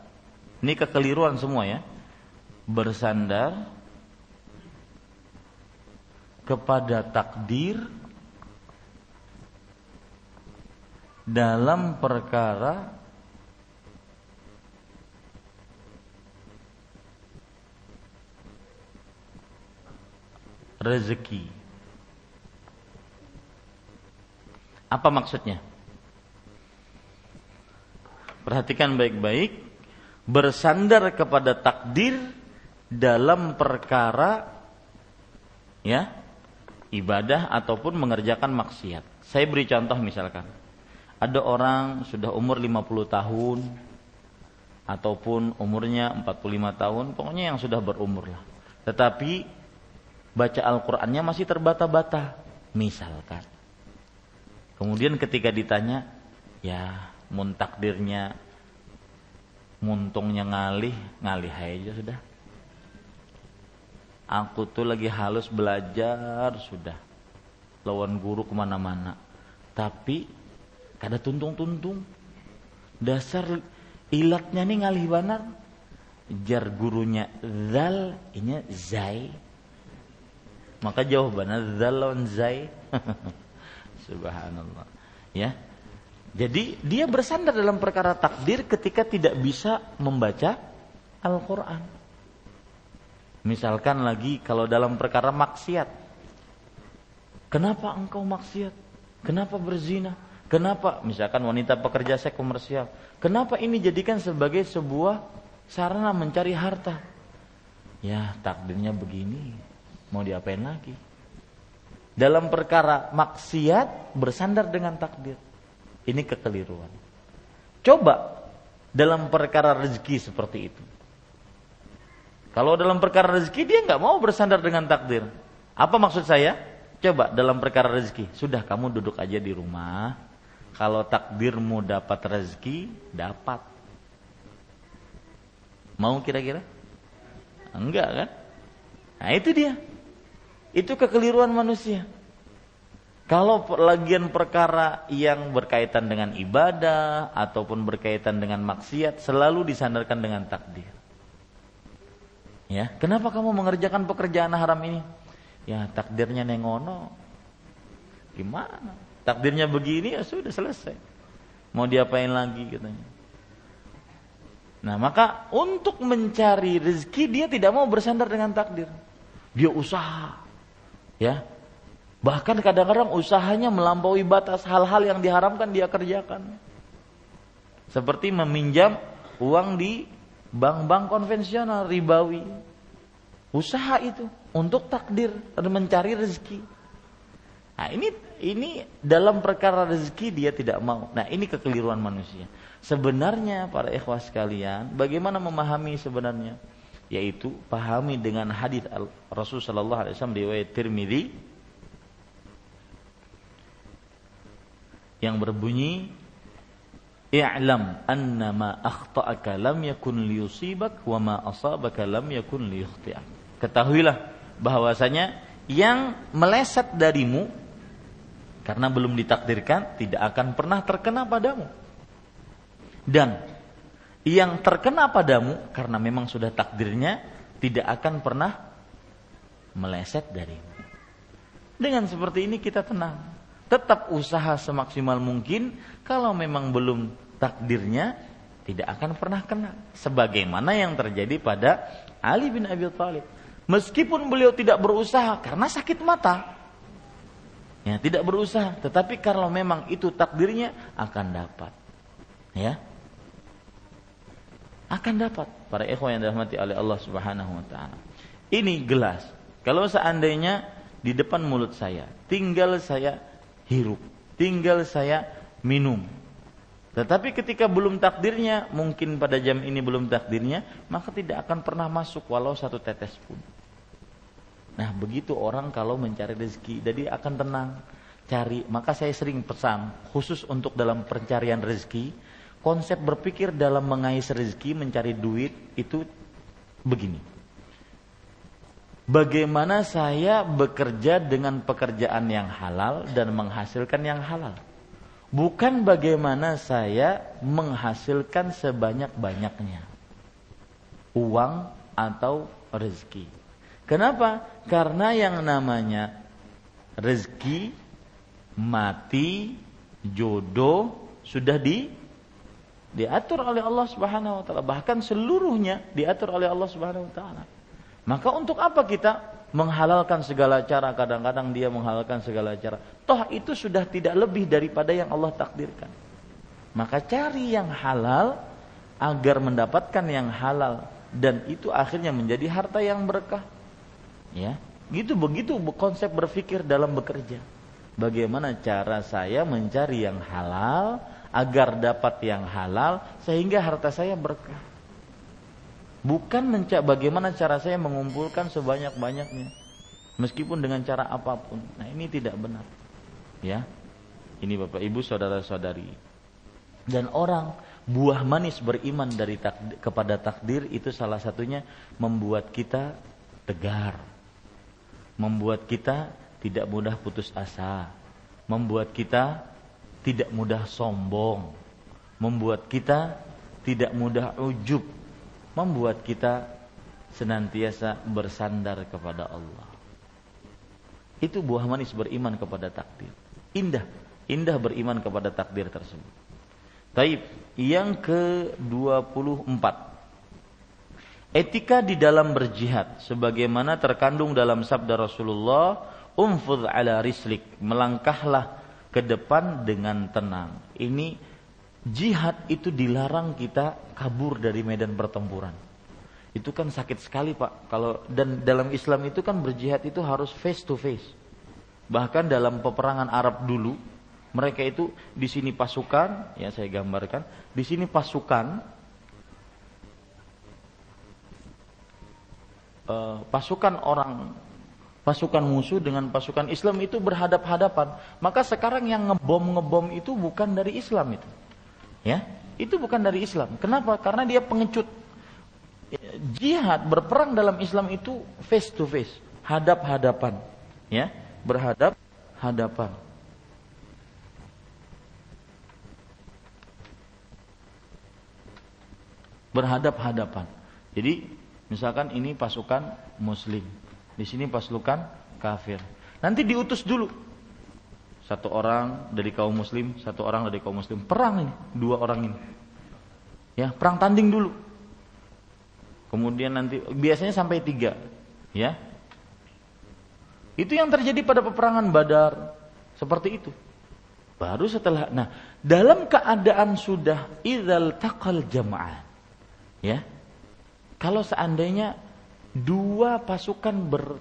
ini kekeliruan semua ya bersandar kepada takdir dalam perkara rezeki. Apa maksudnya? Perhatikan baik-baik, bersandar kepada takdir dalam perkara ya ibadah ataupun mengerjakan maksiat. Saya beri contoh misalkan. Ada orang sudah umur 50 tahun ataupun umurnya 45 tahun, pokoknya yang sudah berumur lah. Tetapi baca Al-Qur'annya masih terbata-bata, misalkan. Kemudian ketika ditanya, ya muntakdirnya muntungnya ngalih, ngalih aja sudah Aku tuh lagi halus belajar sudah. Lawan guru ke mana-mana. Tapi kada tuntung-tuntung. Dasar ilatnya nih ngalih banar. Jar gurunya zal, ini zai. Maka jawabannya zal lawan zai. Subhanallah. Ya. Jadi dia bersandar dalam perkara takdir ketika tidak bisa membaca Al-Quran. Misalkan lagi kalau dalam perkara maksiat. Kenapa engkau maksiat? Kenapa berzina? Kenapa misalkan wanita pekerja seks komersial? Kenapa ini jadikan sebagai sebuah sarana mencari harta? Ya takdirnya begini, mau diapain lagi? Dalam perkara maksiat bersandar dengan takdir. Ini kekeliruan. Coba dalam perkara rezeki seperti itu. Kalau dalam perkara rezeki dia nggak mau bersandar dengan takdir. Apa maksud saya? Coba dalam perkara rezeki, sudah kamu duduk aja di rumah, kalau takdirmu dapat rezeki, dapat. Mau kira-kira? Enggak kan? Nah itu dia. Itu kekeliruan manusia. Kalau lagian perkara yang berkaitan dengan ibadah ataupun berkaitan dengan maksiat selalu disandarkan dengan takdir. Ya, kenapa kamu mengerjakan pekerjaan haram ini? Ya, takdirnya nengono. Gimana? Takdirnya begini ya sudah selesai. Mau diapain lagi katanya. Nah maka untuk mencari rezeki dia tidak mau bersandar dengan takdir. Dia usaha. Ya. Bahkan kadang-kadang usahanya melampaui batas hal-hal yang diharamkan dia kerjakan. Seperti meminjam uang di bank-bank konvensional ribawi. Usaha itu untuk takdir dan mencari rezeki. Nah, ini ini dalam perkara rezeki dia tidak mau. Nah, ini kekeliruan manusia. Sebenarnya para ikhwah sekalian, bagaimana memahami sebenarnya? Yaitu pahami dengan hadis Rasul sallallahu alaihi wasallam riwayat Tirmizi yang berbunyi I'lam anna ma akhta'aka lam yakun liyusibak wa ma asabaka lam yakun liyukhti'ak. Ketahuilah bahwasanya yang meleset darimu karena belum ditakdirkan tidak akan pernah terkena padamu. Dan yang terkena padamu karena memang sudah takdirnya tidak akan pernah meleset darimu. Dengan seperti ini kita tenang. Tetap usaha semaksimal mungkin kalau memang belum takdirnya tidak akan pernah kena. Sebagaimana yang terjadi pada Ali bin Abi Thalib. Meskipun beliau tidak berusaha karena sakit mata, Ya, tidak berusaha, tetapi kalau memang itu takdirnya akan dapat. Ya. Akan dapat para ikhwan yang dirahmati oleh Allah Subhanahu wa taala. Ini gelas. Kalau seandainya di depan mulut saya tinggal saya hirup, tinggal saya minum. Tetapi ketika belum takdirnya, mungkin pada jam ini belum takdirnya, maka tidak akan pernah masuk walau satu tetes pun. Nah begitu orang kalau mencari rezeki, jadi akan tenang cari. Maka saya sering pesan khusus untuk dalam pencarian rezeki, konsep berpikir dalam mengais rezeki, mencari duit itu begini. Bagaimana saya bekerja dengan pekerjaan yang halal dan menghasilkan yang halal? Bukan bagaimana saya menghasilkan sebanyak-banyaknya uang atau rezeki. Kenapa? Karena yang namanya rezeki, mati, jodoh sudah di diatur oleh Allah Subhanahu wa taala, bahkan seluruhnya diatur oleh Allah Subhanahu wa taala. Maka untuk apa kita menghalalkan segala cara? Kadang-kadang dia menghalalkan segala cara. Toh itu sudah tidak lebih daripada yang Allah takdirkan. Maka cari yang halal agar mendapatkan yang halal dan itu akhirnya menjadi harta yang berkah. Ya, gitu begitu konsep berpikir dalam bekerja. Bagaimana cara saya mencari yang halal agar dapat yang halal sehingga harta saya berkah. Bukan mencak bagaimana cara saya mengumpulkan sebanyak-banyaknya meskipun dengan cara apa pun. Nah, ini tidak benar. Ya. Ini Bapak Ibu saudara-saudari. Dan orang buah manis beriman dari takdir, kepada takdir itu salah satunya membuat kita tegar membuat kita tidak mudah putus asa, membuat kita tidak mudah sombong, membuat kita tidak mudah ujub, membuat kita senantiasa bersandar kepada Allah. Itu buah manis beriman kepada takdir. Indah, indah beriman kepada takdir tersebut. Taib, yang ke-24 Etika di dalam berjihad sebagaimana terkandung dalam sabda Rasulullah, "Umfudh ala rislik", melangkahlah ke depan dengan tenang. Ini jihad itu dilarang kita kabur dari medan pertempuran. Itu kan sakit sekali Pak. Kalau dan dalam Islam itu kan berjihad itu harus face to face. Bahkan dalam peperangan Arab dulu, mereka itu di sini pasukan, ya saya gambarkan, di sini pasukan uh, pasukan orang pasukan musuh dengan pasukan Islam itu berhadap-hadapan. Maka sekarang yang ngebom-ngebom itu bukan dari Islam itu. Ya, itu bukan dari Islam. Kenapa? Karena dia pengecut. Jihad berperang dalam Islam itu face to face, hadap-hadapan. Ya, berhadap-hadapan. Berhadap-hadapan. Jadi, misalkan ini pasukan muslim di sini pasukan kafir. Nanti diutus dulu. Satu orang dari kaum muslim, satu orang dari kaum muslim. Perang ini, dua orang ini. Ya, perang tanding dulu. Kemudian nanti biasanya sampai tiga, ya. Itu yang terjadi pada peperangan Badar, seperti itu. Baru setelah, nah dalam keadaan sudah idal takal jamaah, ya. Kalau seandainya dua pasukan ber,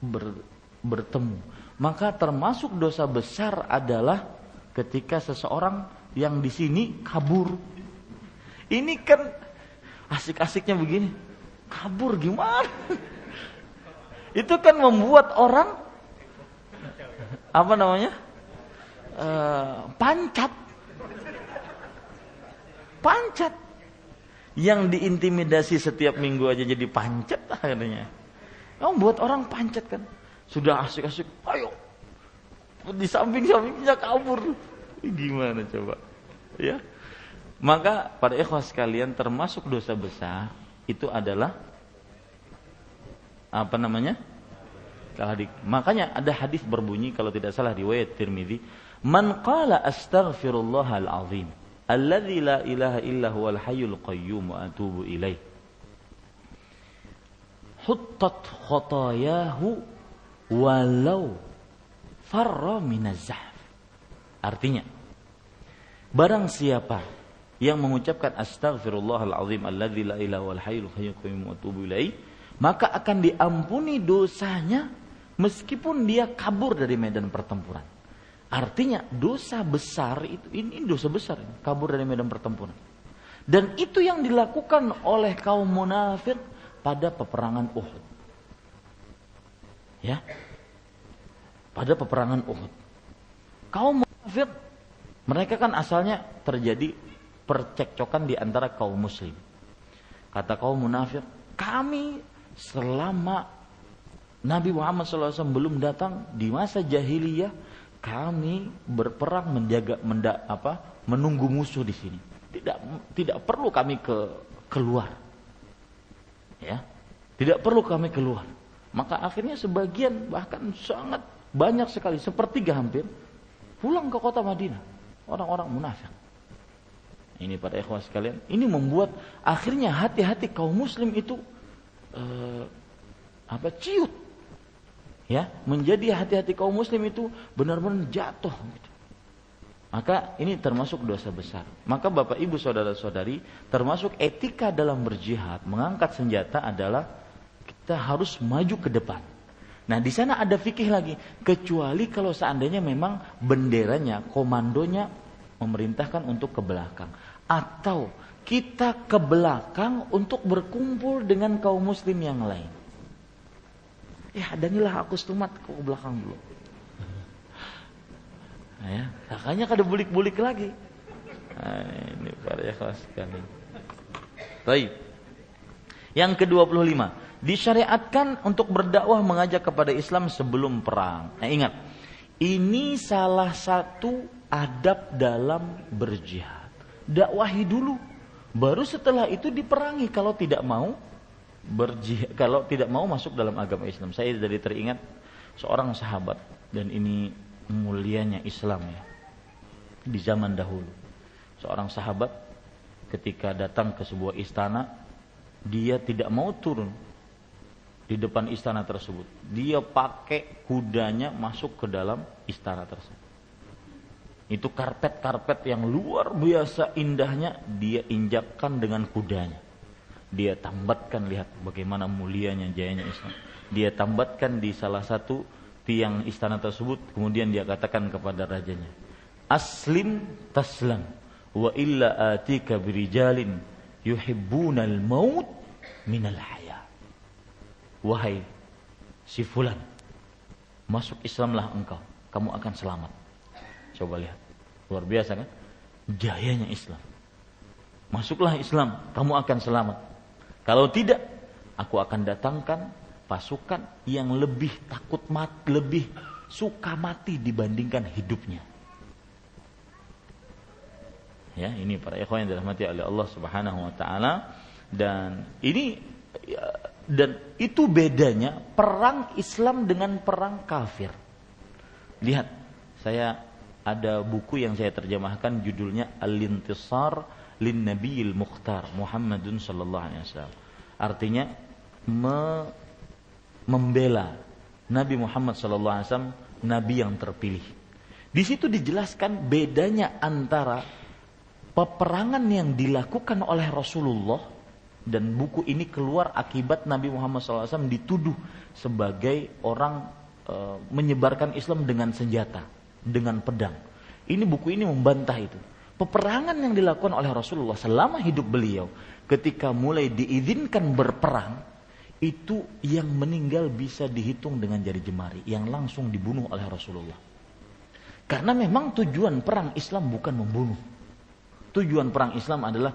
ber, bertemu. Maka termasuk dosa besar adalah ketika seseorang yang di sini kabur. Ini kan asik-asiknya begini. Kabur gimana? Itu kan membuat orang apa namanya? Uh, pancat. Pancat yang diintimidasi setiap minggu aja jadi pancet akhirnya. Kamu buat orang pancet kan. Sudah asik-asik, ayo. Di samping-sampingnya kabur. Gimana coba? Ya. Maka pada ikhwas sekalian termasuk dosa besar itu adalah apa namanya? Makanya ada hadis berbunyi kalau tidak salah riwayat Tirmizi, "Man qala astaghfirullahal azim." alladzi la ilaha illa huwal hayyul qayyum wa atubu ilaih huttat khotayahu walau farra minazahf artinya barang siapa yang mengucapkan astaghfirullahal azim alladzi la ilaha wal hayyul qayyum wa atubu ilaih maka akan diampuni dosanya meskipun dia kabur dari medan pertempuran Artinya dosa besar itu ini dosa besar kabur dari medan pertempuran. Dan itu yang dilakukan oleh kaum munafik pada peperangan Uhud. Ya. Pada peperangan Uhud. Kaum munafik mereka kan asalnya terjadi percekcokan di antara kaum muslim. Kata kaum munafik, kami selama Nabi Muhammad SAW belum datang di masa jahiliyah kami berperang menjaga mendak apa menunggu musuh di sini tidak tidak perlu kami ke keluar ya tidak perlu kami keluar maka akhirnya sebagian bahkan sangat banyak sekali sepertiga hampir pulang ke kota Madinah. Orang-orang munafik. Ini pada ikhwas sekalian ini membuat akhirnya hati-hati kaum muslim itu eh, apa ciut. Ya menjadi hati-hati kaum muslim itu benar-benar jatuh gitu. maka ini termasuk dosa besar. Maka bapak ibu saudara saudari termasuk etika dalam berjihad mengangkat senjata adalah kita harus maju ke depan nah di sana ada fikih lagi kecuali kalau seandainya memang benderanya komandonya memerintahkan untuk ke belakang atau kita ke belakang untuk berkumpul dengan kaum muslim yang lain Ya, danilah aku stumat ke belakang dulu. Nah, ya, makanya kada bulik-bulik lagi. Nah, ini para ikhlas sekali. Baik. Yang ke-25, disyariatkan untuk berdakwah mengajak kepada Islam sebelum perang. Nah, ingat, ini salah satu adab dalam berjihad. Dakwahi dulu, baru setelah itu diperangi kalau tidak mau berjihad kalau tidak mau masuk dalam agama Islam. Saya jadi teringat seorang sahabat dan ini mulianya Islam ya. Di zaman dahulu. Seorang sahabat ketika datang ke sebuah istana dia tidak mau turun di depan istana tersebut. Dia pakai kudanya masuk ke dalam istana tersebut. Itu karpet-karpet yang luar biasa indahnya dia injakkan dengan kudanya. Dia tambatkan lihat bagaimana mulianya jayanya Islam. Dia tambatkan di salah satu tiang istana tersebut kemudian dia katakan kepada rajanya, "Aslim taslam wa illa atika birijalin yuhibbunal maut minal haya." Wahai si fulan, masuk Islamlah engkau, kamu akan selamat. Coba lihat. Luar biasa kan? Jayanya Islam. Masuklah Islam, kamu akan selamat. Kalau tidak, aku akan datangkan pasukan yang lebih takut mati, lebih suka mati dibandingkan hidupnya. Ya, ini para ikhwan yang dirahmati oleh Allah Subhanahu wa taala dan ini ya, dan itu bedanya perang Islam dengan perang kafir. Lihat, saya ada buku yang saya terjemahkan judulnya Al-Intisar lin Nabiyil Mukhtar Muhammadun sallallahu alaihi wasallam. Artinya me membela Nabi Muhammad sallallahu alaihi wasallam nabi yang terpilih. Di situ dijelaskan bedanya antara peperangan yang dilakukan oleh Rasulullah dan buku ini keluar akibat Nabi Muhammad SAW dituduh sebagai orang e, menyebarkan Islam dengan senjata dengan pedang. Ini buku ini membantah itu. Peperangan yang dilakukan oleh Rasulullah selama hidup beliau ketika mulai diizinkan berperang itu yang meninggal bisa dihitung dengan jari jemari yang langsung dibunuh oleh Rasulullah. Karena memang tujuan perang Islam bukan membunuh. Tujuan perang Islam adalah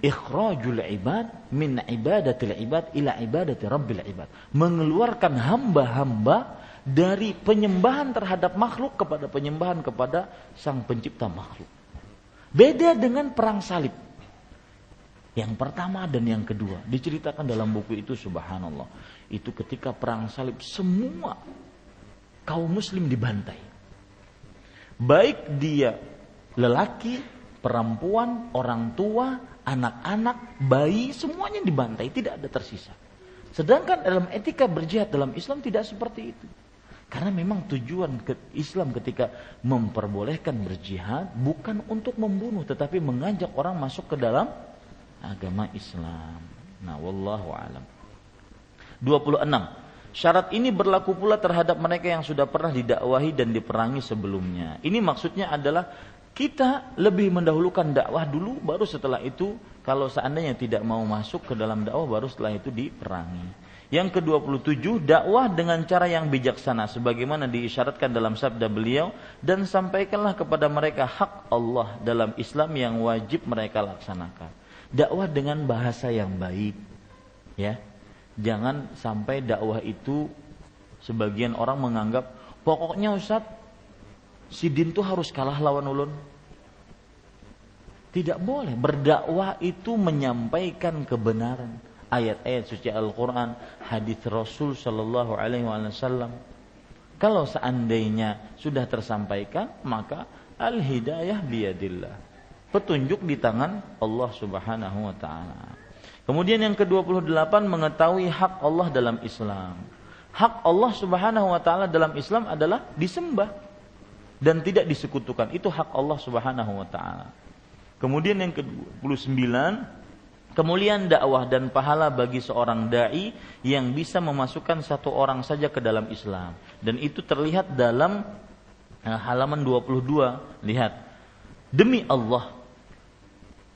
ikhrajul ibad min ibadatil ibad ila ibadati rabbil ibad. Mengeluarkan hamba-hamba dari penyembahan terhadap makhluk kepada penyembahan kepada sang pencipta makhluk. Beda dengan perang salib. Yang pertama dan yang kedua diceritakan dalam buku itu subhanallah. Itu ketika perang salib semua kaum muslim dibantai. Baik dia lelaki, perempuan, orang tua, anak-anak, bayi semuanya dibantai, tidak ada tersisa. Sedangkan dalam etika berjihad dalam Islam tidak seperti itu. Karena memang tujuan Islam ketika memperbolehkan berjihad bukan untuk membunuh tetapi mengajak orang masuk ke dalam agama Islam. Nah, wallahu alam. 26. Syarat ini berlaku pula terhadap mereka yang sudah pernah didakwahi dan diperangi sebelumnya. Ini maksudnya adalah kita lebih mendahulukan dakwah dulu baru setelah itu kalau seandainya tidak mau masuk ke dalam dakwah baru setelah itu diperangi. Yang ke-27 dakwah dengan cara yang bijaksana sebagaimana diisyaratkan dalam sabda beliau dan sampaikanlah kepada mereka hak Allah dalam Islam yang wajib mereka laksanakan. Dakwah dengan bahasa yang baik. Ya. Jangan sampai dakwah itu sebagian orang menganggap pokoknya Ustaz si din tuh harus kalah lawan ulun. Tidak boleh berdakwah itu menyampaikan kebenaran ayat-ayat suci Al-Quran, hadis Rasul Shallallahu Alaihi Wasallam. Kalau seandainya sudah tersampaikan, maka al hidayah biadillah. Petunjuk di tangan Allah Subhanahu wa taala. Kemudian yang ke-28 mengetahui hak Allah dalam Islam. Hak Allah Subhanahu wa taala dalam Islam adalah disembah dan tidak disekutukan. Itu hak Allah Subhanahu wa taala. Kemudian yang ke-29 kemuliaan dakwah dan pahala bagi seorang dai yang bisa memasukkan satu orang saja ke dalam Islam dan itu terlihat dalam eh, halaman 22 lihat demi Allah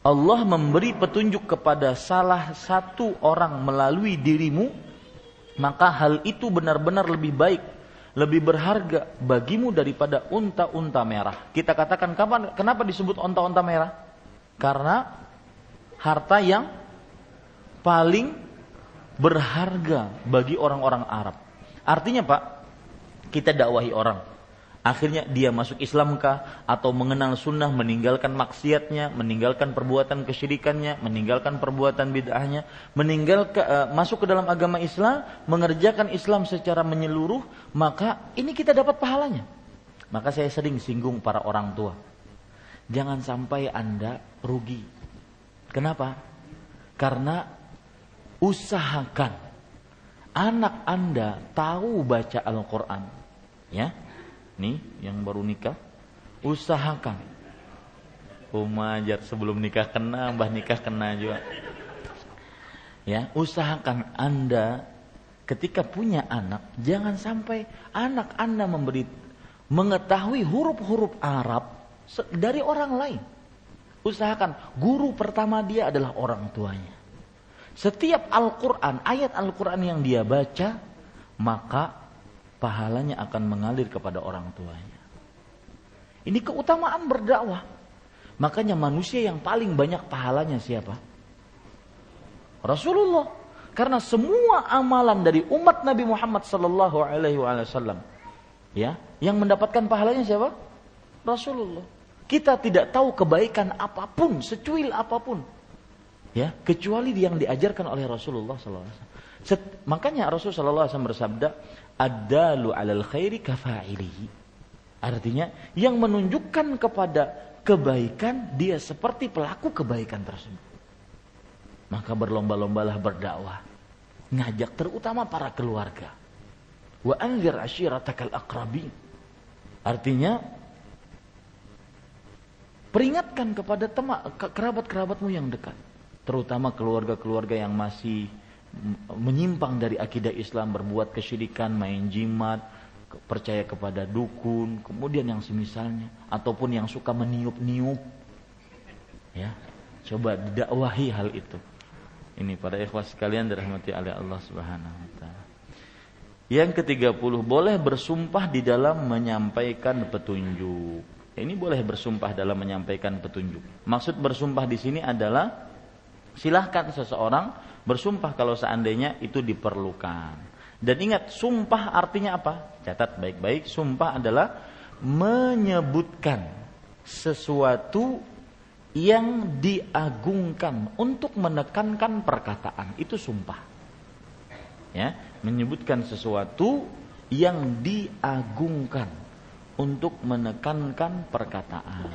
Allah memberi petunjuk kepada salah satu orang melalui dirimu maka hal itu benar-benar lebih baik lebih berharga bagimu daripada unta-unta merah. Kita katakan kapan kenapa disebut unta-unta merah? Karena harta yang paling berharga bagi orang-orang Arab. Artinya Pak, kita dakwahi orang. Akhirnya dia masuk Islam kah atau mengenal sunnah, meninggalkan maksiatnya, meninggalkan perbuatan kesyirikannya, meninggalkan perbuatan bid'ahnya, meninggalkan uh, masuk ke dalam agama Islam, mengerjakan Islam secara menyeluruh, maka ini kita dapat pahalanya. Maka saya sering singgung para orang tua. Jangan sampai Anda rugi Kenapa? Karena usahakan anak Anda tahu baca Al-Qur'an. Ya. Nih yang baru nikah, usahakan Umajat sebelum nikah kena, mbah nikah kena juga. Ya, usahakan Anda ketika punya anak, jangan sampai anak Anda memberi mengetahui huruf-huruf Arab dari orang lain. Usahakan guru pertama dia adalah orang tuanya. Setiap Al-Quran, ayat Al-Quran yang dia baca, maka pahalanya akan mengalir kepada orang tuanya. Ini keutamaan berdakwah. Makanya manusia yang paling banyak pahalanya siapa? Rasulullah. Karena semua amalan dari umat Nabi Muhammad sallallahu alaihi wasallam ya, yang mendapatkan pahalanya siapa? Rasulullah. Kita tidak tahu kebaikan apa pun, secuil apa pun. Ya, kecuali yang diajarkan oleh Rasulullah sallallahu alaihi wasallam. Makanya Rasulullah wasallam bersabda, "Adalu 'alal khairi kafa'ilihi." Artinya, yang menunjukkan kepada kebaikan, dia seperti pelaku kebaikan tersebut. Maka berlomba-lombalah berdakwah. Ngajak terutama para keluarga. Wa anzir ashiratakal akrabin. Artinya peringatkan kepada kerabat-kerabatmu yang dekat. Terutama keluarga-keluarga yang masih menyimpang dari akidah Islam, berbuat kesyirikan, main jimat, percaya kepada dukun, kemudian yang semisalnya ataupun yang suka meniup-niup. Ya. Coba didakwahi hal itu. Ini pada ikhwas sekalian dirahmati oleh Allah Subhanahu wa taala. Yang ke-30 boleh bersumpah di dalam menyampaikan petunjuk. Ini boleh bersumpah dalam menyampaikan petunjuk. Maksud bersumpah di sini adalah silahkan seseorang bersumpah kalau seandainya itu diperlukan. Dan ingat, sumpah artinya apa? Catat baik-baik, sumpah adalah menyebutkan sesuatu yang diagungkan untuk menekankan perkataan. Itu sumpah. Ya, menyebutkan sesuatu yang diagungkan untuk menekankan perkataan.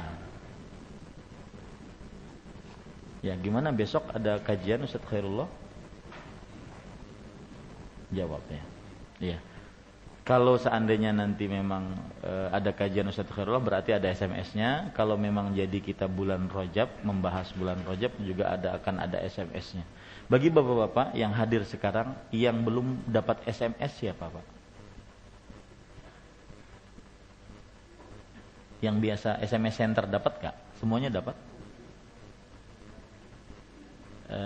Ya, gimana besok ada kajian Ustaz Khairullah? Jawabnya. Iya. Kalau seandainya nanti memang e, ada kajian Ustaz Khairullah berarti ada SMS-nya. Kalau memang jadi kita bulan Rojab membahas bulan Rojab juga ada akan ada SMS-nya. Bagi bapak-bapak yang hadir sekarang yang belum dapat SMS siapa pak? Yang biasa SMS center dapat gak? Semuanya dapat? E,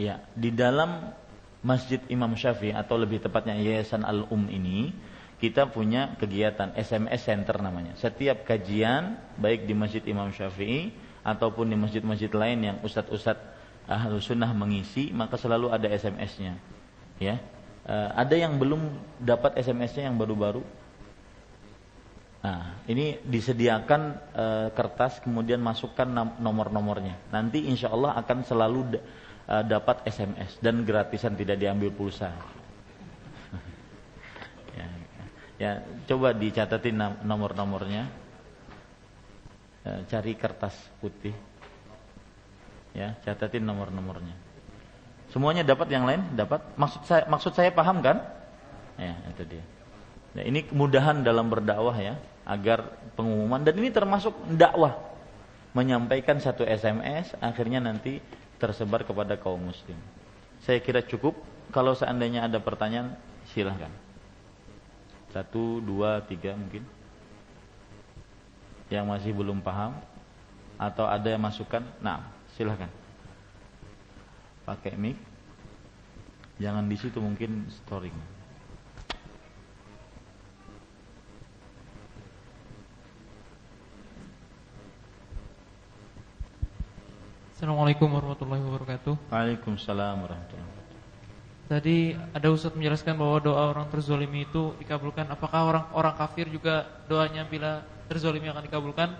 ya di dalam Masjid Imam Syafi'i atau lebih tepatnya Yayasan Al-Um ini kita punya kegiatan SMS Center namanya. Setiap kajian baik di Masjid Imam Syafi'i ataupun di masjid-masjid lain yang ustadz-ustadz ahlu sunnah mengisi maka selalu ada SMS-nya. Ya, uh, ada yang belum dapat SMS-nya yang baru-baru. Nah, ini disediakan uh, kertas kemudian masukkan nomor-nomornya. Nanti insya Allah akan selalu uh, dapat SMS dan gratisan tidak diambil pulsa. ya, ya, coba dicatatin nomor-nomornya. Uh, cari kertas putih. Ya, catatin nomor-nomornya. Semuanya dapat yang lain? Dapat? Maksud saya maksud saya paham kan? Ya, itu dia. Nah, ini kemudahan dalam berdakwah ya, agar pengumuman dan ini termasuk dakwah. Menyampaikan satu SMS akhirnya nanti tersebar kepada kaum muslim. Saya kira cukup. Kalau seandainya ada pertanyaan, silahkan. Satu, dua, tiga mungkin. Yang masih belum paham atau ada yang masukkan, nah silahkan. Pakai mic. Jangan di situ mungkin storing. Assalamualaikum warahmatullahi wabarakatuh. Waalaikumsalam warahmatullahi wabarakatuh. Tadi ada Ustaz menjelaskan bahwa doa orang terzolimi itu dikabulkan. Apakah orang-orang kafir juga doanya bila terzolimi akan dikabulkan?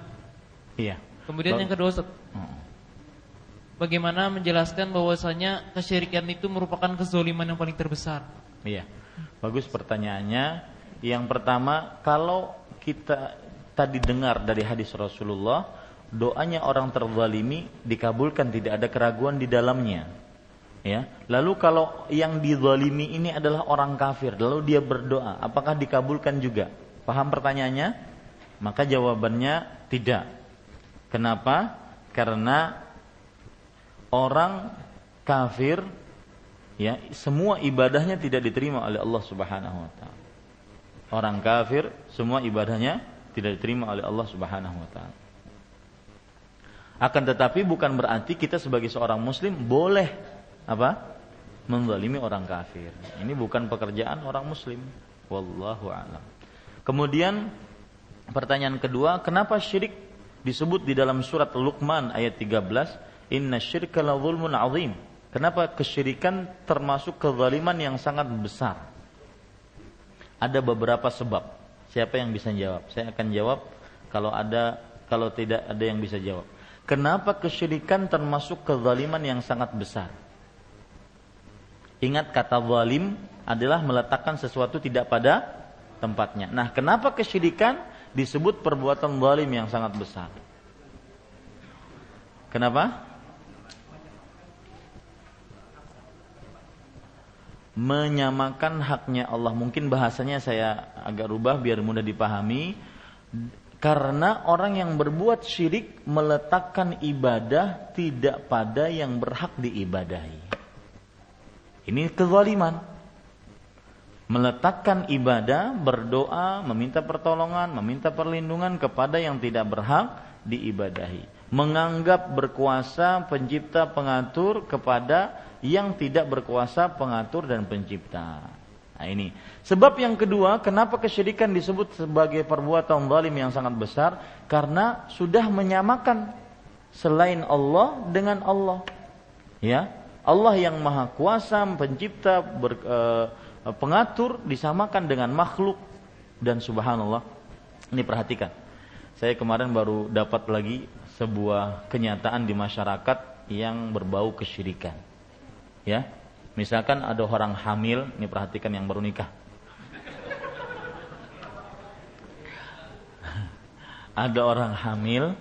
Iya. Kemudian yang kedua Ustaz. Bagaimana menjelaskan bahwasanya kesyirikan itu merupakan kezoliman yang paling terbesar? Iya. Bagus pertanyaannya. Yang pertama, kalau kita tadi dengar dari hadis Rasulullah doanya orang terzalimi dikabulkan tidak ada keraguan di dalamnya ya lalu kalau yang dizalimi ini adalah orang kafir lalu dia berdoa apakah dikabulkan juga paham pertanyaannya Maka jawabannya tidak. Kenapa? Karena orang kafir ya semua ibadahnya tidak diterima oleh Allah Subhanahu wa taala. Orang kafir semua ibadahnya tidak diterima oleh Allah Subhanahu wa taala. Akan tetapi bukan berarti kita sebagai seorang muslim boleh apa? menzalimi orang kafir. Ini bukan pekerjaan orang muslim. Wallahu a'lam. Kemudian pertanyaan kedua, kenapa syirik disebut di dalam surat Luqman ayat 13, "Inna syirka la zulmun azim." Kenapa kesyirikan termasuk kezaliman yang sangat besar? Ada beberapa sebab. Siapa yang bisa jawab? Saya akan jawab kalau ada kalau tidak ada yang bisa jawab. Kenapa kesyirikan termasuk kezaliman yang sangat besar? Ingat kata zalim adalah meletakkan sesuatu tidak pada tempatnya. Nah, kenapa kesyirikan disebut perbuatan zalim yang sangat besar? Kenapa? Menyamakan haknya Allah. Mungkin bahasanya saya agak rubah biar mudah dipahami. Karena orang yang berbuat syirik meletakkan ibadah tidak pada yang berhak diibadahi. Ini kezaliman. Meletakkan ibadah, berdoa, meminta pertolongan, meminta perlindungan kepada yang tidak berhak diibadahi. Menganggap berkuasa pencipta pengatur kepada yang tidak berkuasa pengatur dan pencipta. Nah ini. Sebab yang kedua, kenapa kesyirikan disebut sebagai perbuatan zalim yang sangat besar? Karena sudah menyamakan selain Allah dengan Allah. Ya, Allah yang maha kuasa, pencipta, ber, e, pengatur disamakan dengan makhluk dan subhanallah. Ini perhatikan. Saya kemarin baru dapat lagi sebuah kenyataan di masyarakat yang berbau kesyirikan. Ya. Misalkan ada orang hamil, ini perhatikan yang baru nikah. ada orang hamil,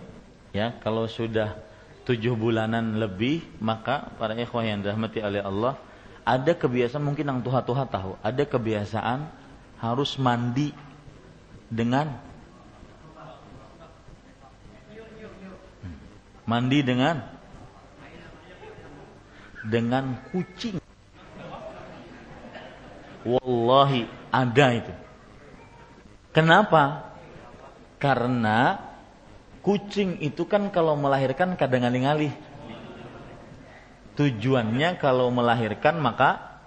ya, kalau sudah tujuh bulanan lebih maka para ikhwah yang dirahmati oleh Allah ada kebiasaan mungkin yang tuha-tuha tahu ada kebiasaan harus mandi dengan hmm, mandi dengan? Dengan kucing wallahi ada itu kenapa karena Kucing itu kan kalau melahirkan kadang alih-alih. Tujuannya kalau melahirkan maka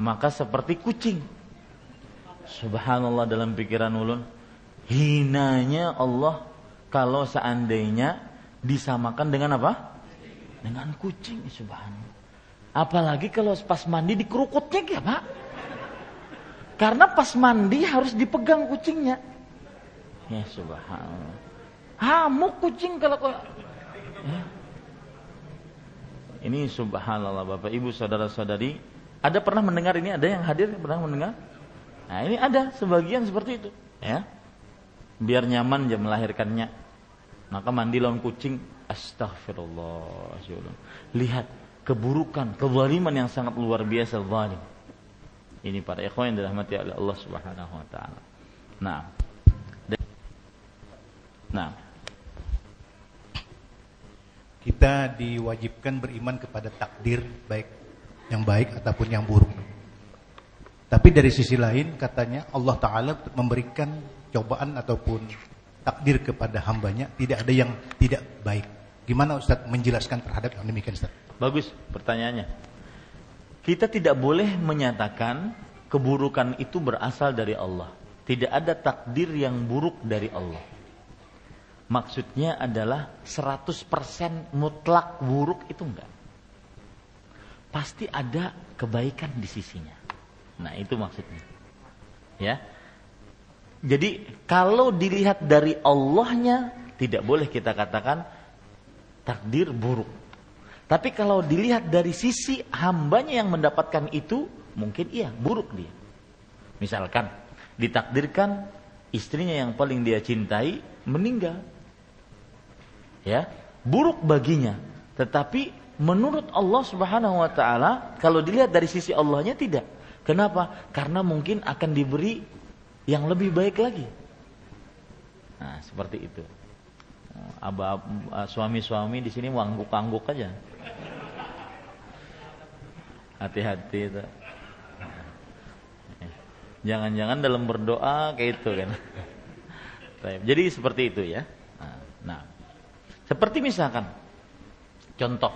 maka seperti kucing. Subhanallah dalam pikiran ulun. Hinanya Allah kalau seandainya disamakan dengan apa? Dengan kucing, subhanallah. Apalagi kalau pas mandi dikerukutnya ya pak? Karena pas mandi harus dipegang kucingnya. Ya subhanallah. Hamuk kucing kalau kok. Ya. Ini subhanallah Bapak Ibu saudara-saudari, ada pernah mendengar ini? Ada yang hadir pernah mendengar? Nah, ini ada sebagian seperti itu, ya. Biar nyaman dia melahirkannya. Maka mandi lawan kucing, astagfirullah. Lihat keburukan, kezaliman yang sangat luar biasa zalim. Ini para ikhwan yang dirahmati oleh Allah Subhanahu wa taala. Nah. Nah, kita diwajibkan beriman kepada takdir baik yang baik ataupun yang buruk. Tapi dari sisi lain katanya Allah Ta'ala memberikan cobaan ataupun takdir kepada hambanya tidak ada yang tidak baik. Gimana Ustaz menjelaskan terhadap yang demikian Ustaz? Bagus pertanyaannya. Kita tidak boleh menyatakan keburukan itu berasal dari Allah. Tidak ada takdir yang buruk dari Allah maksudnya adalah 100% mutlak buruk itu enggak. Pasti ada kebaikan di sisinya. Nah, itu maksudnya. Ya. Jadi kalau dilihat dari Allahnya tidak boleh kita katakan takdir buruk. Tapi kalau dilihat dari sisi hambanya yang mendapatkan itu, mungkin iya buruk dia. Misalkan ditakdirkan istrinya yang paling dia cintai meninggal ya buruk baginya tetapi menurut Allah Subhanahu wa taala kalau dilihat dari sisi Allahnya tidak kenapa karena mungkin akan diberi yang lebih baik lagi Nah, seperti itu. Suami-suami di sini wangguk-wangguk aja. Hati-hati itu. Jangan-jangan dalam berdoa kayak itu kan. Jadi seperti itu ya. Nah, seperti misalkan contoh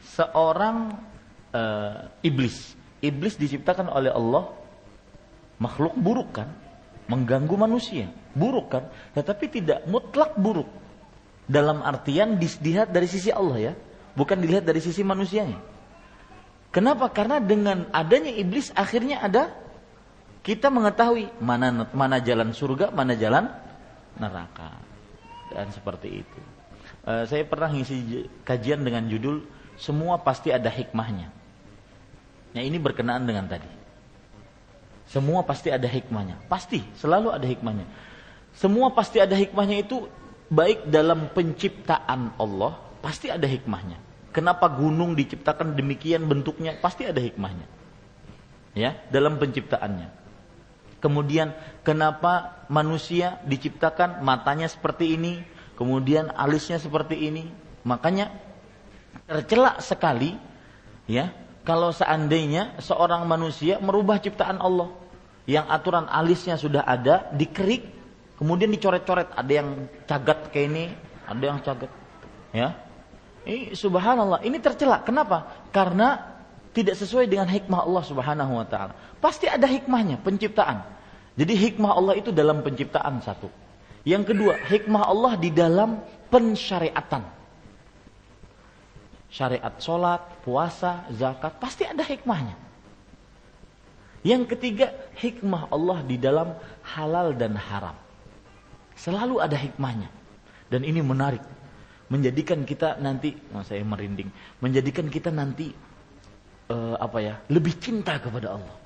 seorang uh, iblis. Iblis diciptakan oleh Allah makhluk buruk kan, mengganggu manusia, buruk kan, tetapi tidak mutlak buruk. Dalam artian dilihat dari sisi Allah ya, bukan dilihat dari sisi manusianya. Kenapa? Karena dengan adanya iblis akhirnya ada kita mengetahui mana mana jalan surga, mana jalan neraka. Dan seperti itu. Uh, saya pernah ngisi kajian dengan judul semua pasti ada hikmahnya. Nah ini berkenaan dengan tadi. Semua pasti ada hikmahnya. Pasti, selalu ada hikmahnya. Semua pasti ada hikmahnya itu baik dalam penciptaan Allah, pasti ada hikmahnya. Kenapa gunung diciptakan demikian bentuknya? Pasti ada hikmahnya. Ya, dalam penciptaannya. Kemudian kenapa manusia diciptakan matanya seperti ini, kemudian alisnya seperti ini? Makanya tercelak sekali ya kalau seandainya seorang manusia merubah ciptaan Allah yang aturan alisnya sudah ada dikerik kemudian dicoret-coret ada yang cagat kayak ini ada yang cagat ya ini subhanallah ini tercelak kenapa karena tidak sesuai dengan hikmah Allah Subhanahu wa taala pasti ada hikmahnya penciptaan jadi hikmah Allah itu dalam penciptaan satu yang kedua hikmah Allah di dalam pensyariatan syariat sholat, puasa, zakat, pasti ada hikmahnya. Yang ketiga, hikmah Allah di dalam halal dan haram. Selalu ada hikmahnya. Dan ini menarik. Menjadikan kita nanti, oh saya merinding, menjadikan kita nanti uh, apa ya, lebih cinta kepada Allah.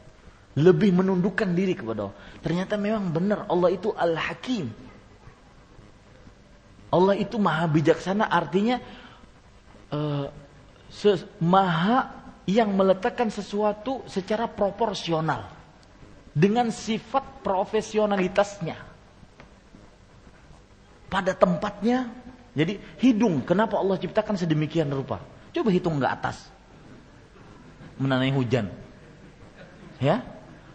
Lebih menundukkan diri kepada Allah. Ternyata memang benar Allah itu Al-Hakim. Allah itu maha bijaksana artinya uh, maha yang meletakkan sesuatu secara proporsional dengan sifat profesionalitasnya pada tempatnya. Jadi hidung, kenapa Allah ciptakan sedemikian rupa? Coba hitung ke atas, menanai hujan, ya.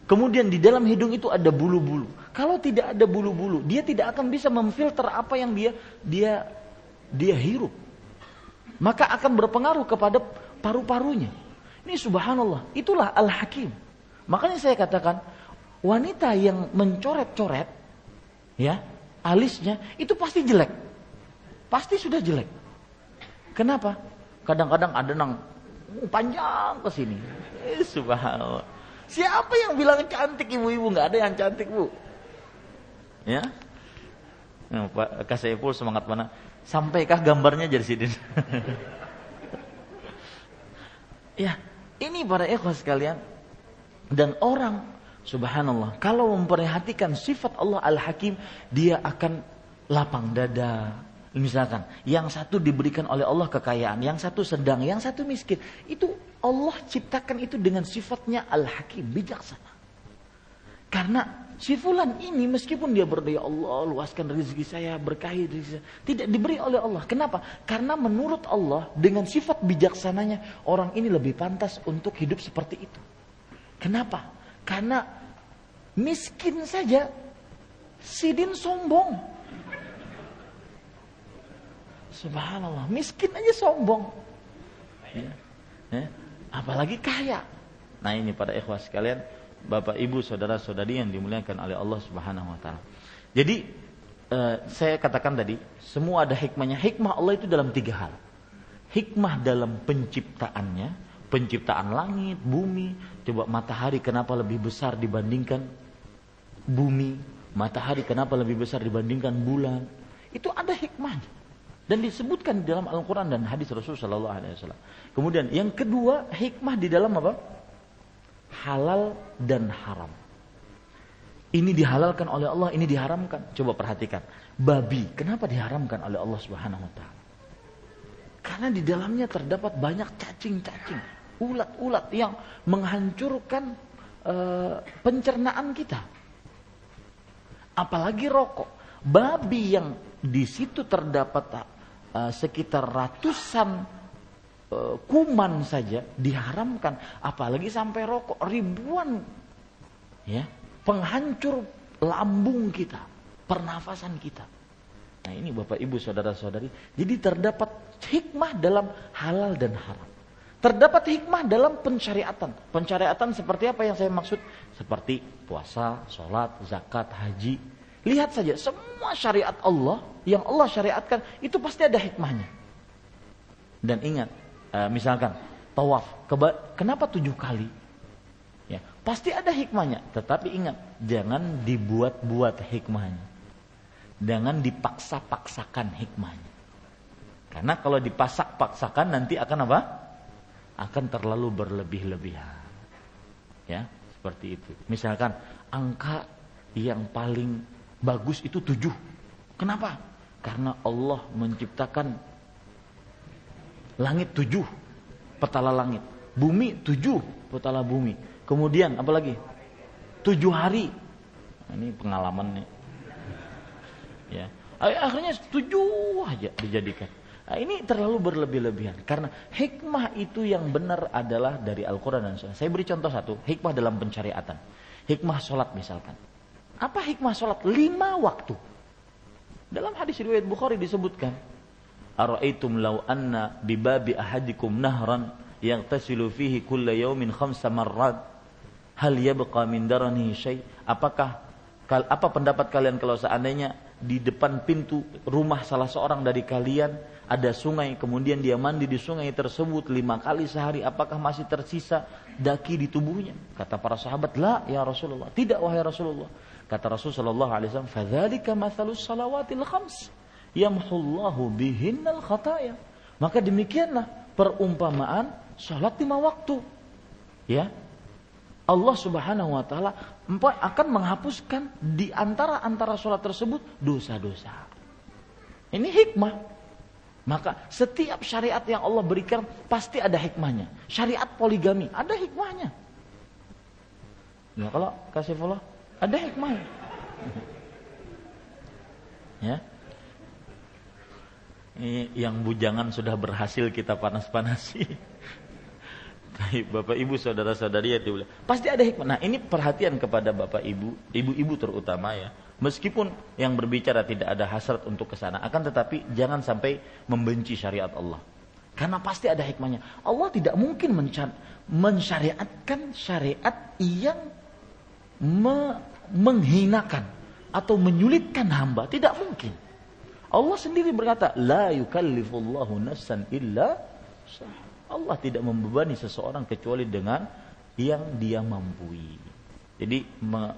Kemudian di dalam hidung itu ada bulu-bulu. Kalau tidak ada bulu-bulu, dia tidak akan bisa memfilter apa yang dia dia dia hirup maka akan berpengaruh kepada paru-parunya. Ini subhanallah, itulah al-hakim. Makanya saya katakan, wanita yang mencoret-coret, ya, alisnya, itu pasti jelek. Pasti sudah jelek. Kenapa? Kadang-kadang ada nang panjang ke sini. Eh, subhanallah. Siapa yang bilang cantik ibu-ibu? Nggak ada yang cantik bu. Ya, Pak Kasaipul semangat mana? Sampaikah gambarnya jadi sini? ya, ini para ikhwas sekalian. Dan orang subhanallah kalau memperhatikan sifat Allah Al-Hakim, dia akan lapang dada. Misalkan, yang satu diberikan oleh Allah kekayaan, yang satu sedang, yang satu miskin. Itu Allah ciptakan itu dengan sifatnya Al-Hakim, bijaksana. Karena Si fulan ini meskipun dia berdaya Allah luaskan rezeki saya, berkahi rezeki saya, tidak diberi oleh Allah. Kenapa? Karena menurut Allah dengan sifat bijaksananya orang ini lebih pantas untuk hidup seperti itu. Kenapa? Karena miskin saja sidin sombong. Subhanallah, miskin aja sombong. Ya. Ya. Apalagi kaya. Nah ini pada ikhwas sekalian, Bapak Ibu saudara-saudari yang dimuliakan oleh Allah Subhanahu wa taala. Jadi eh, saya katakan tadi, semua ada hikmahnya. Hikmah Allah itu dalam tiga hal. Hikmah dalam penciptaannya, penciptaan langit, bumi. Coba matahari kenapa lebih besar dibandingkan bumi? Matahari kenapa lebih besar dibandingkan bulan? Itu ada hikmahnya. Dan disebutkan di dalam Al-Quran dan hadis Rasulullah SAW. Kemudian yang kedua, hikmah di dalam apa? halal dan haram. Ini dihalalkan oleh Allah, ini diharamkan. Coba perhatikan. Babi, kenapa diharamkan oleh Allah Subhanahu wa taala? Karena di dalamnya terdapat banyak cacing-cacing, ulat-ulat yang menghancurkan uh, pencernaan kita. Apalagi rokok. babi yang di situ terdapat uh, sekitar ratusan uh, kuman saja diharamkan, apalagi sampai rokok ribuan ya penghancur lambung kita, pernafasan kita. Nah ini Bapak Ibu Saudara-saudari, jadi terdapat hikmah dalam halal dan haram. Terdapat hikmah dalam pensyariatan. Pensyariatan seperti apa yang saya maksud? Seperti puasa, sholat, zakat, haji. Lihat saja, semua syariat Allah yang Allah syariatkan itu pasti ada hikmahnya. Dan ingat, eh, misalkan tawaf, kenapa tujuh kali? Ya, pasti ada hikmahnya. Tetapi ingat, jangan dibuat-buat hikmahnya. Jangan dipaksa-paksakan hikmahnya. Karena kalau dipasak-paksakan nanti akan apa? Akan terlalu berlebih-lebihan. Ya, seperti itu. Misalkan angka yang paling bagus itu tujuh. Kenapa? Karena Allah menciptakan langit tujuh, petala langit. Bumi tujuh, petala bumi. Kemudian apa lagi? Tujuh hari. Nah, ini pengalaman nih. Ya. Akhirnya tujuh aja dijadikan. Nah, ini terlalu berlebih-lebihan karena hikmah itu yang benar adalah dari Al-Quran dan Sunnah. Saya beri contoh satu, hikmah dalam pencariatan. Hikmah sholat misalkan. Apa hikmah sholat? Lima waktu. Dalam hadis riwayat Bukhari disebutkan, Ara'aitum law anna bibabi ahadikum nahran yang tasilu fihi kulla yaumin khamsa marrat. Hal yabqa min darani syai. Apakah apa pendapat kalian kalau seandainya di depan pintu rumah salah seorang dari kalian ada sungai kemudian dia mandi di sungai tersebut lima kali sehari apakah masih tersisa daki di tubuhnya? Kata para sahabat la ya Rasulullah. Tidak wahai Rasulullah kata Rasulullah sallallahu alaihi wasallam fadzalika mathalus salawatil khams yamhullahu bihinnal khataya maka demikianlah perumpamaan salat lima waktu ya Allah Subhanahu wa taala akan menghapuskan di antara antara sholat tersebut dosa-dosa. Ini hikmah. Maka setiap syariat yang Allah berikan pasti ada hikmahnya. Syariat poligami ada hikmahnya. Ya kalau kasih follow ada hikmahnya. ya. Yang bujangan sudah berhasil kita panas-panasi. Baik, Bapak Ibu saudara-saudari ya diulang. Pasti ada hikmah. Nah, ini perhatian kepada Bapak Ibu, ibu-ibu terutama ya. Meskipun yang berbicara tidak ada hasrat untuk ke sana, akan tetapi jangan sampai membenci syariat Allah. Karena pasti ada hikmahnya. Allah tidak mungkin mensyariatkan syariat yang me menghinakan atau menyulitkan hamba. Tidak mungkin. Allah sendiri berkata, La yukallifullahu nafsan illa. Allah tidak membebani seseorang kecuali dengan yang dia mampu. Jadi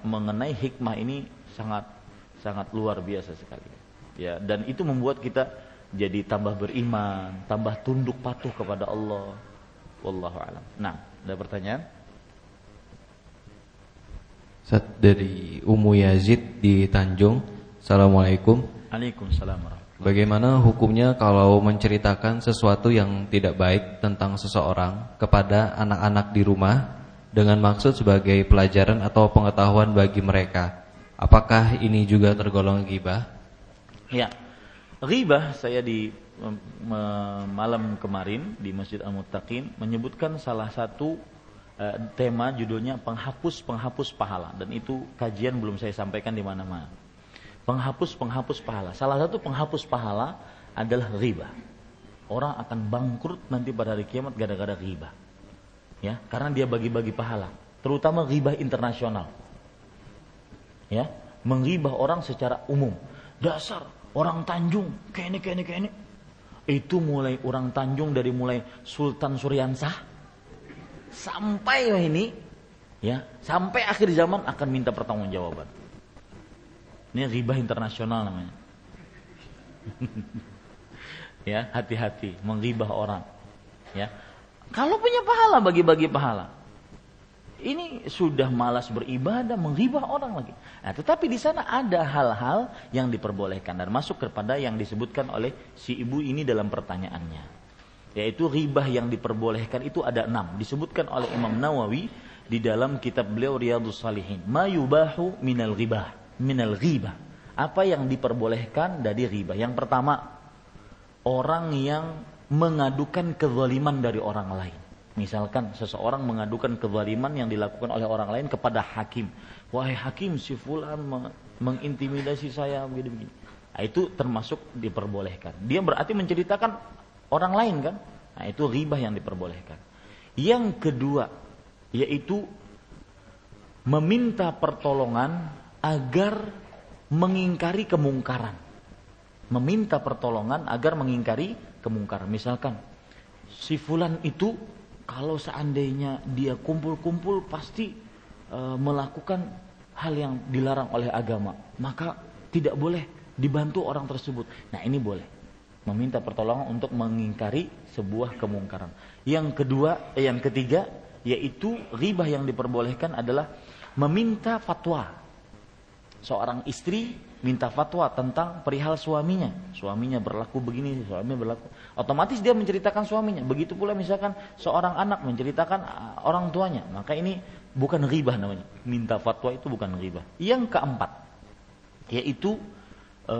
mengenai hikmah ini sangat sangat luar biasa sekali. Ya, dan itu membuat kita jadi tambah beriman, tambah tunduk patuh kepada Allah. Wallahu alam. Nah, ada pertanyaan? Saat dari Umu Yazid di Tanjung. Assalamualaikum. Waalaikumsalam Bagaimana hukumnya kalau menceritakan sesuatu yang tidak baik tentang seseorang kepada anak-anak di rumah dengan maksud sebagai pelajaran atau pengetahuan bagi mereka? Apakah ini juga tergolong ghibah? Ya. Ghibah saya di malam kemarin di Masjid Al-Muttaqin menyebutkan salah satu uh, tema judulnya penghapus-penghapus pahala dan itu kajian belum saya sampaikan di mana-mana penghapus-penghapus pahala. Salah satu penghapus pahala adalah riba. Orang akan bangkrut nanti pada hari kiamat gara-gara riba. Ya, karena dia bagi-bagi pahala, terutama riba internasional. Ya, mengribah orang secara umum. Dasar orang Tanjung, kayak ini, kayak ini, kayak ini. Itu mulai orang Tanjung dari mulai Sultan Suryansah sampai ini ya, sampai akhir zaman akan minta pertanggungjawaban. Ini riba internasional namanya. ya, hati-hati menggibah orang. Ya. Kalau punya pahala bagi-bagi pahala. Ini sudah malas beribadah, menggibah orang lagi. Nah, tetapi di sana ada hal-hal yang diperbolehkan dan masuk kepada yang disebutkan oleh si ibu ini dalam pertanyaannya. Yaitu ribah yang diperbolehkan itu ada enam. Disebutkan oleh Imam Nawawi di dalam kitab beliau Riyadus Salihin. Ma yubahu minal ribah minal ghibah. Apa yang diperbolehkan dari riba? Yang pertama, orang yang mengadukan kezaliman dari orang lain. Misalkan seseorang mengadukan kezaliman yang dilakukan oleh orang lain kepada hakim. Wahai hakim, si fulan mengintimidasi saya begini-begini. Nah, itu termasuk diperbolehkan. Dia berarti menceritakan orang lain kan? Nah, itu riba yang diperbolehkan. Yang kedua, yaitu meminta pertolongan agar mengingkari kemungkaran. Meminta pertolongan agar mengingkari kemungkaran. Misalkan si fulan itu kalau seandainya dia kumpul-kumpul pasti e, melakukan hal yang dilarang oleh agama, maka tidak boleh dibantu orang tersebut. Nah, ini boleh. Meminta pertolongan untuk mengingkari sebuah kemungkaran. Yang kedua, eh, yang ketiga yaitu riba yang diperbolehkan adalah meminta fatwa. Seorang istri minta fatwa tentang perihal suaminya. Suaminya berlaku begini, suaminya berlaku. Otomatis dia menceritakan suaminya. Begitu pula misalkan seorang anak menceritakan uh, orang tuanya. Maka ini bukan riba namanya. Minta fatwa itu bukan riba. Yang keempat, yaitu e,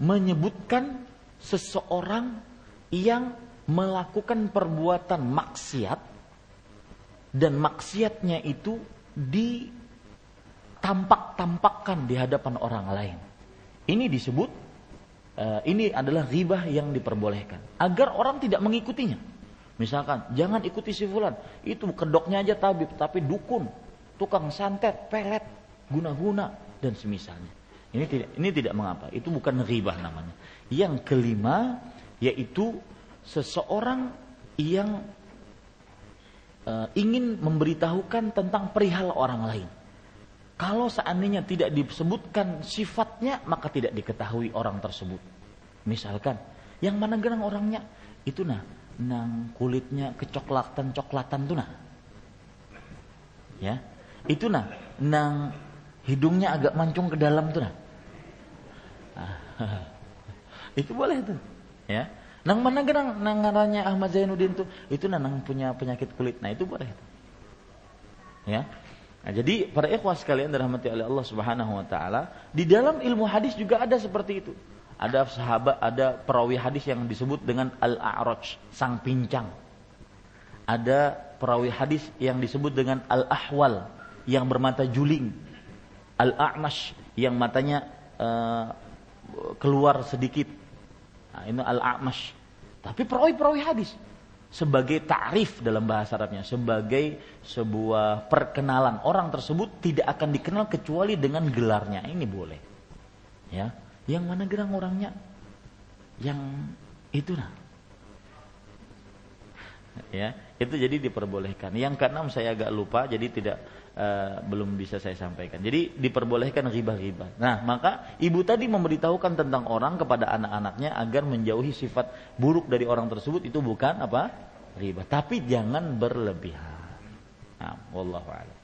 menyebutkan seseorang yang melakukan perbuatan maksiat dan maksiatnya itu di tampak-tampakkan di hadapan orang lain. Ini disebut uh, ini adalah ribah yang diperbolehkan agar orang tidak mengikutinya. Misalkan jangan ikuti si fulan, itu kedoknya aja tabib tapi dukun, tukang santet, pelet, guna-guna dan semisalnya. Ini tidak ini tidak mengapa, itu bukan ribah namanya. Yang kelima yaitu seseorang yang uh, ingin memberitahukan tentang perihal orang lain. Kalau seandainya tidak disebutkan sifatnya, maka tidak diketahui orang tersebut. Misalkan, yang mana gerang orangnya? Itu nah, nang kulitnya kecoklatan-coklatan tuh nah. Ya, itu nah, nang hidungnya agak mancung ke dalam tuh nah. itu boleh tuh, ya. Nang mana gerang nang ngarannya Ahmad Zainuddin tuh, itu nah nang punya penyakit kulit. Nah, itu boleh. Ya, Nah, jadi para ikhwah sekalian dirahmati oleh Allah Subhanahu wa taala, di dalam ilmu hadis juga ada seperti itu. Ada sahabat, ada perawi hadis yang disebut dengan al-a'raj, sang pincang. Ada perawi hadis yang disebut dengan al-ahwal, yang bermata juling. Al-a'mash, yang matanya uh, keluar sedikit. Nah, ini al-a'mash. Tapi perawi-perawi hadis sebagai ta'rif dalam bahasa Arabnya, sebagai sebuah perkenalan. Orang tersebut tidak akan dikenal kecuali dengan gelarnya. Ini boleh. Ya. Yang mana gerang orangnya? Yang itu nah. Ya, itu jadi diperbolehkan. Yang keenam saya agak lupa jadi tidak uh, belum bisa saya sampaikan. Jadi diperbolehkan riba-riba. Nah, maka ibu tadi memberitahukan tentang orang kepada anak-anaknya agar menjauhi sifat buruk dari orang tersebut itu bukan apa? riba, tapi jangan berlebihan. Nah, wallahu a'lam.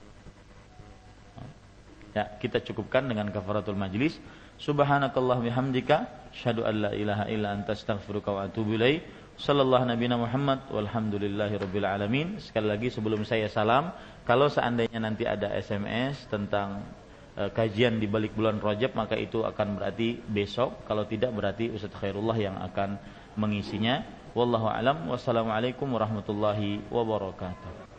Ya, kita cukupkan dengan kafaratul majlis. Subhanakallah bihamdika syahadu an la ilaha illa anta astaghfiruka wa atubu. Sallallahu nabiyana Muhammad walhamdulillahi rabbil alamin. Sekali lagi sebelum saya salam, kalau seandainya nanti ada SMS tentang uh, kajian di balik bulan Rajab maka itu akan berarti besok. Kalau tidak berarti Ustaz Khairullah yang akan mengisinya. Wallahu alam. Wassalamualaikum warahmatullahi wabarakatuh.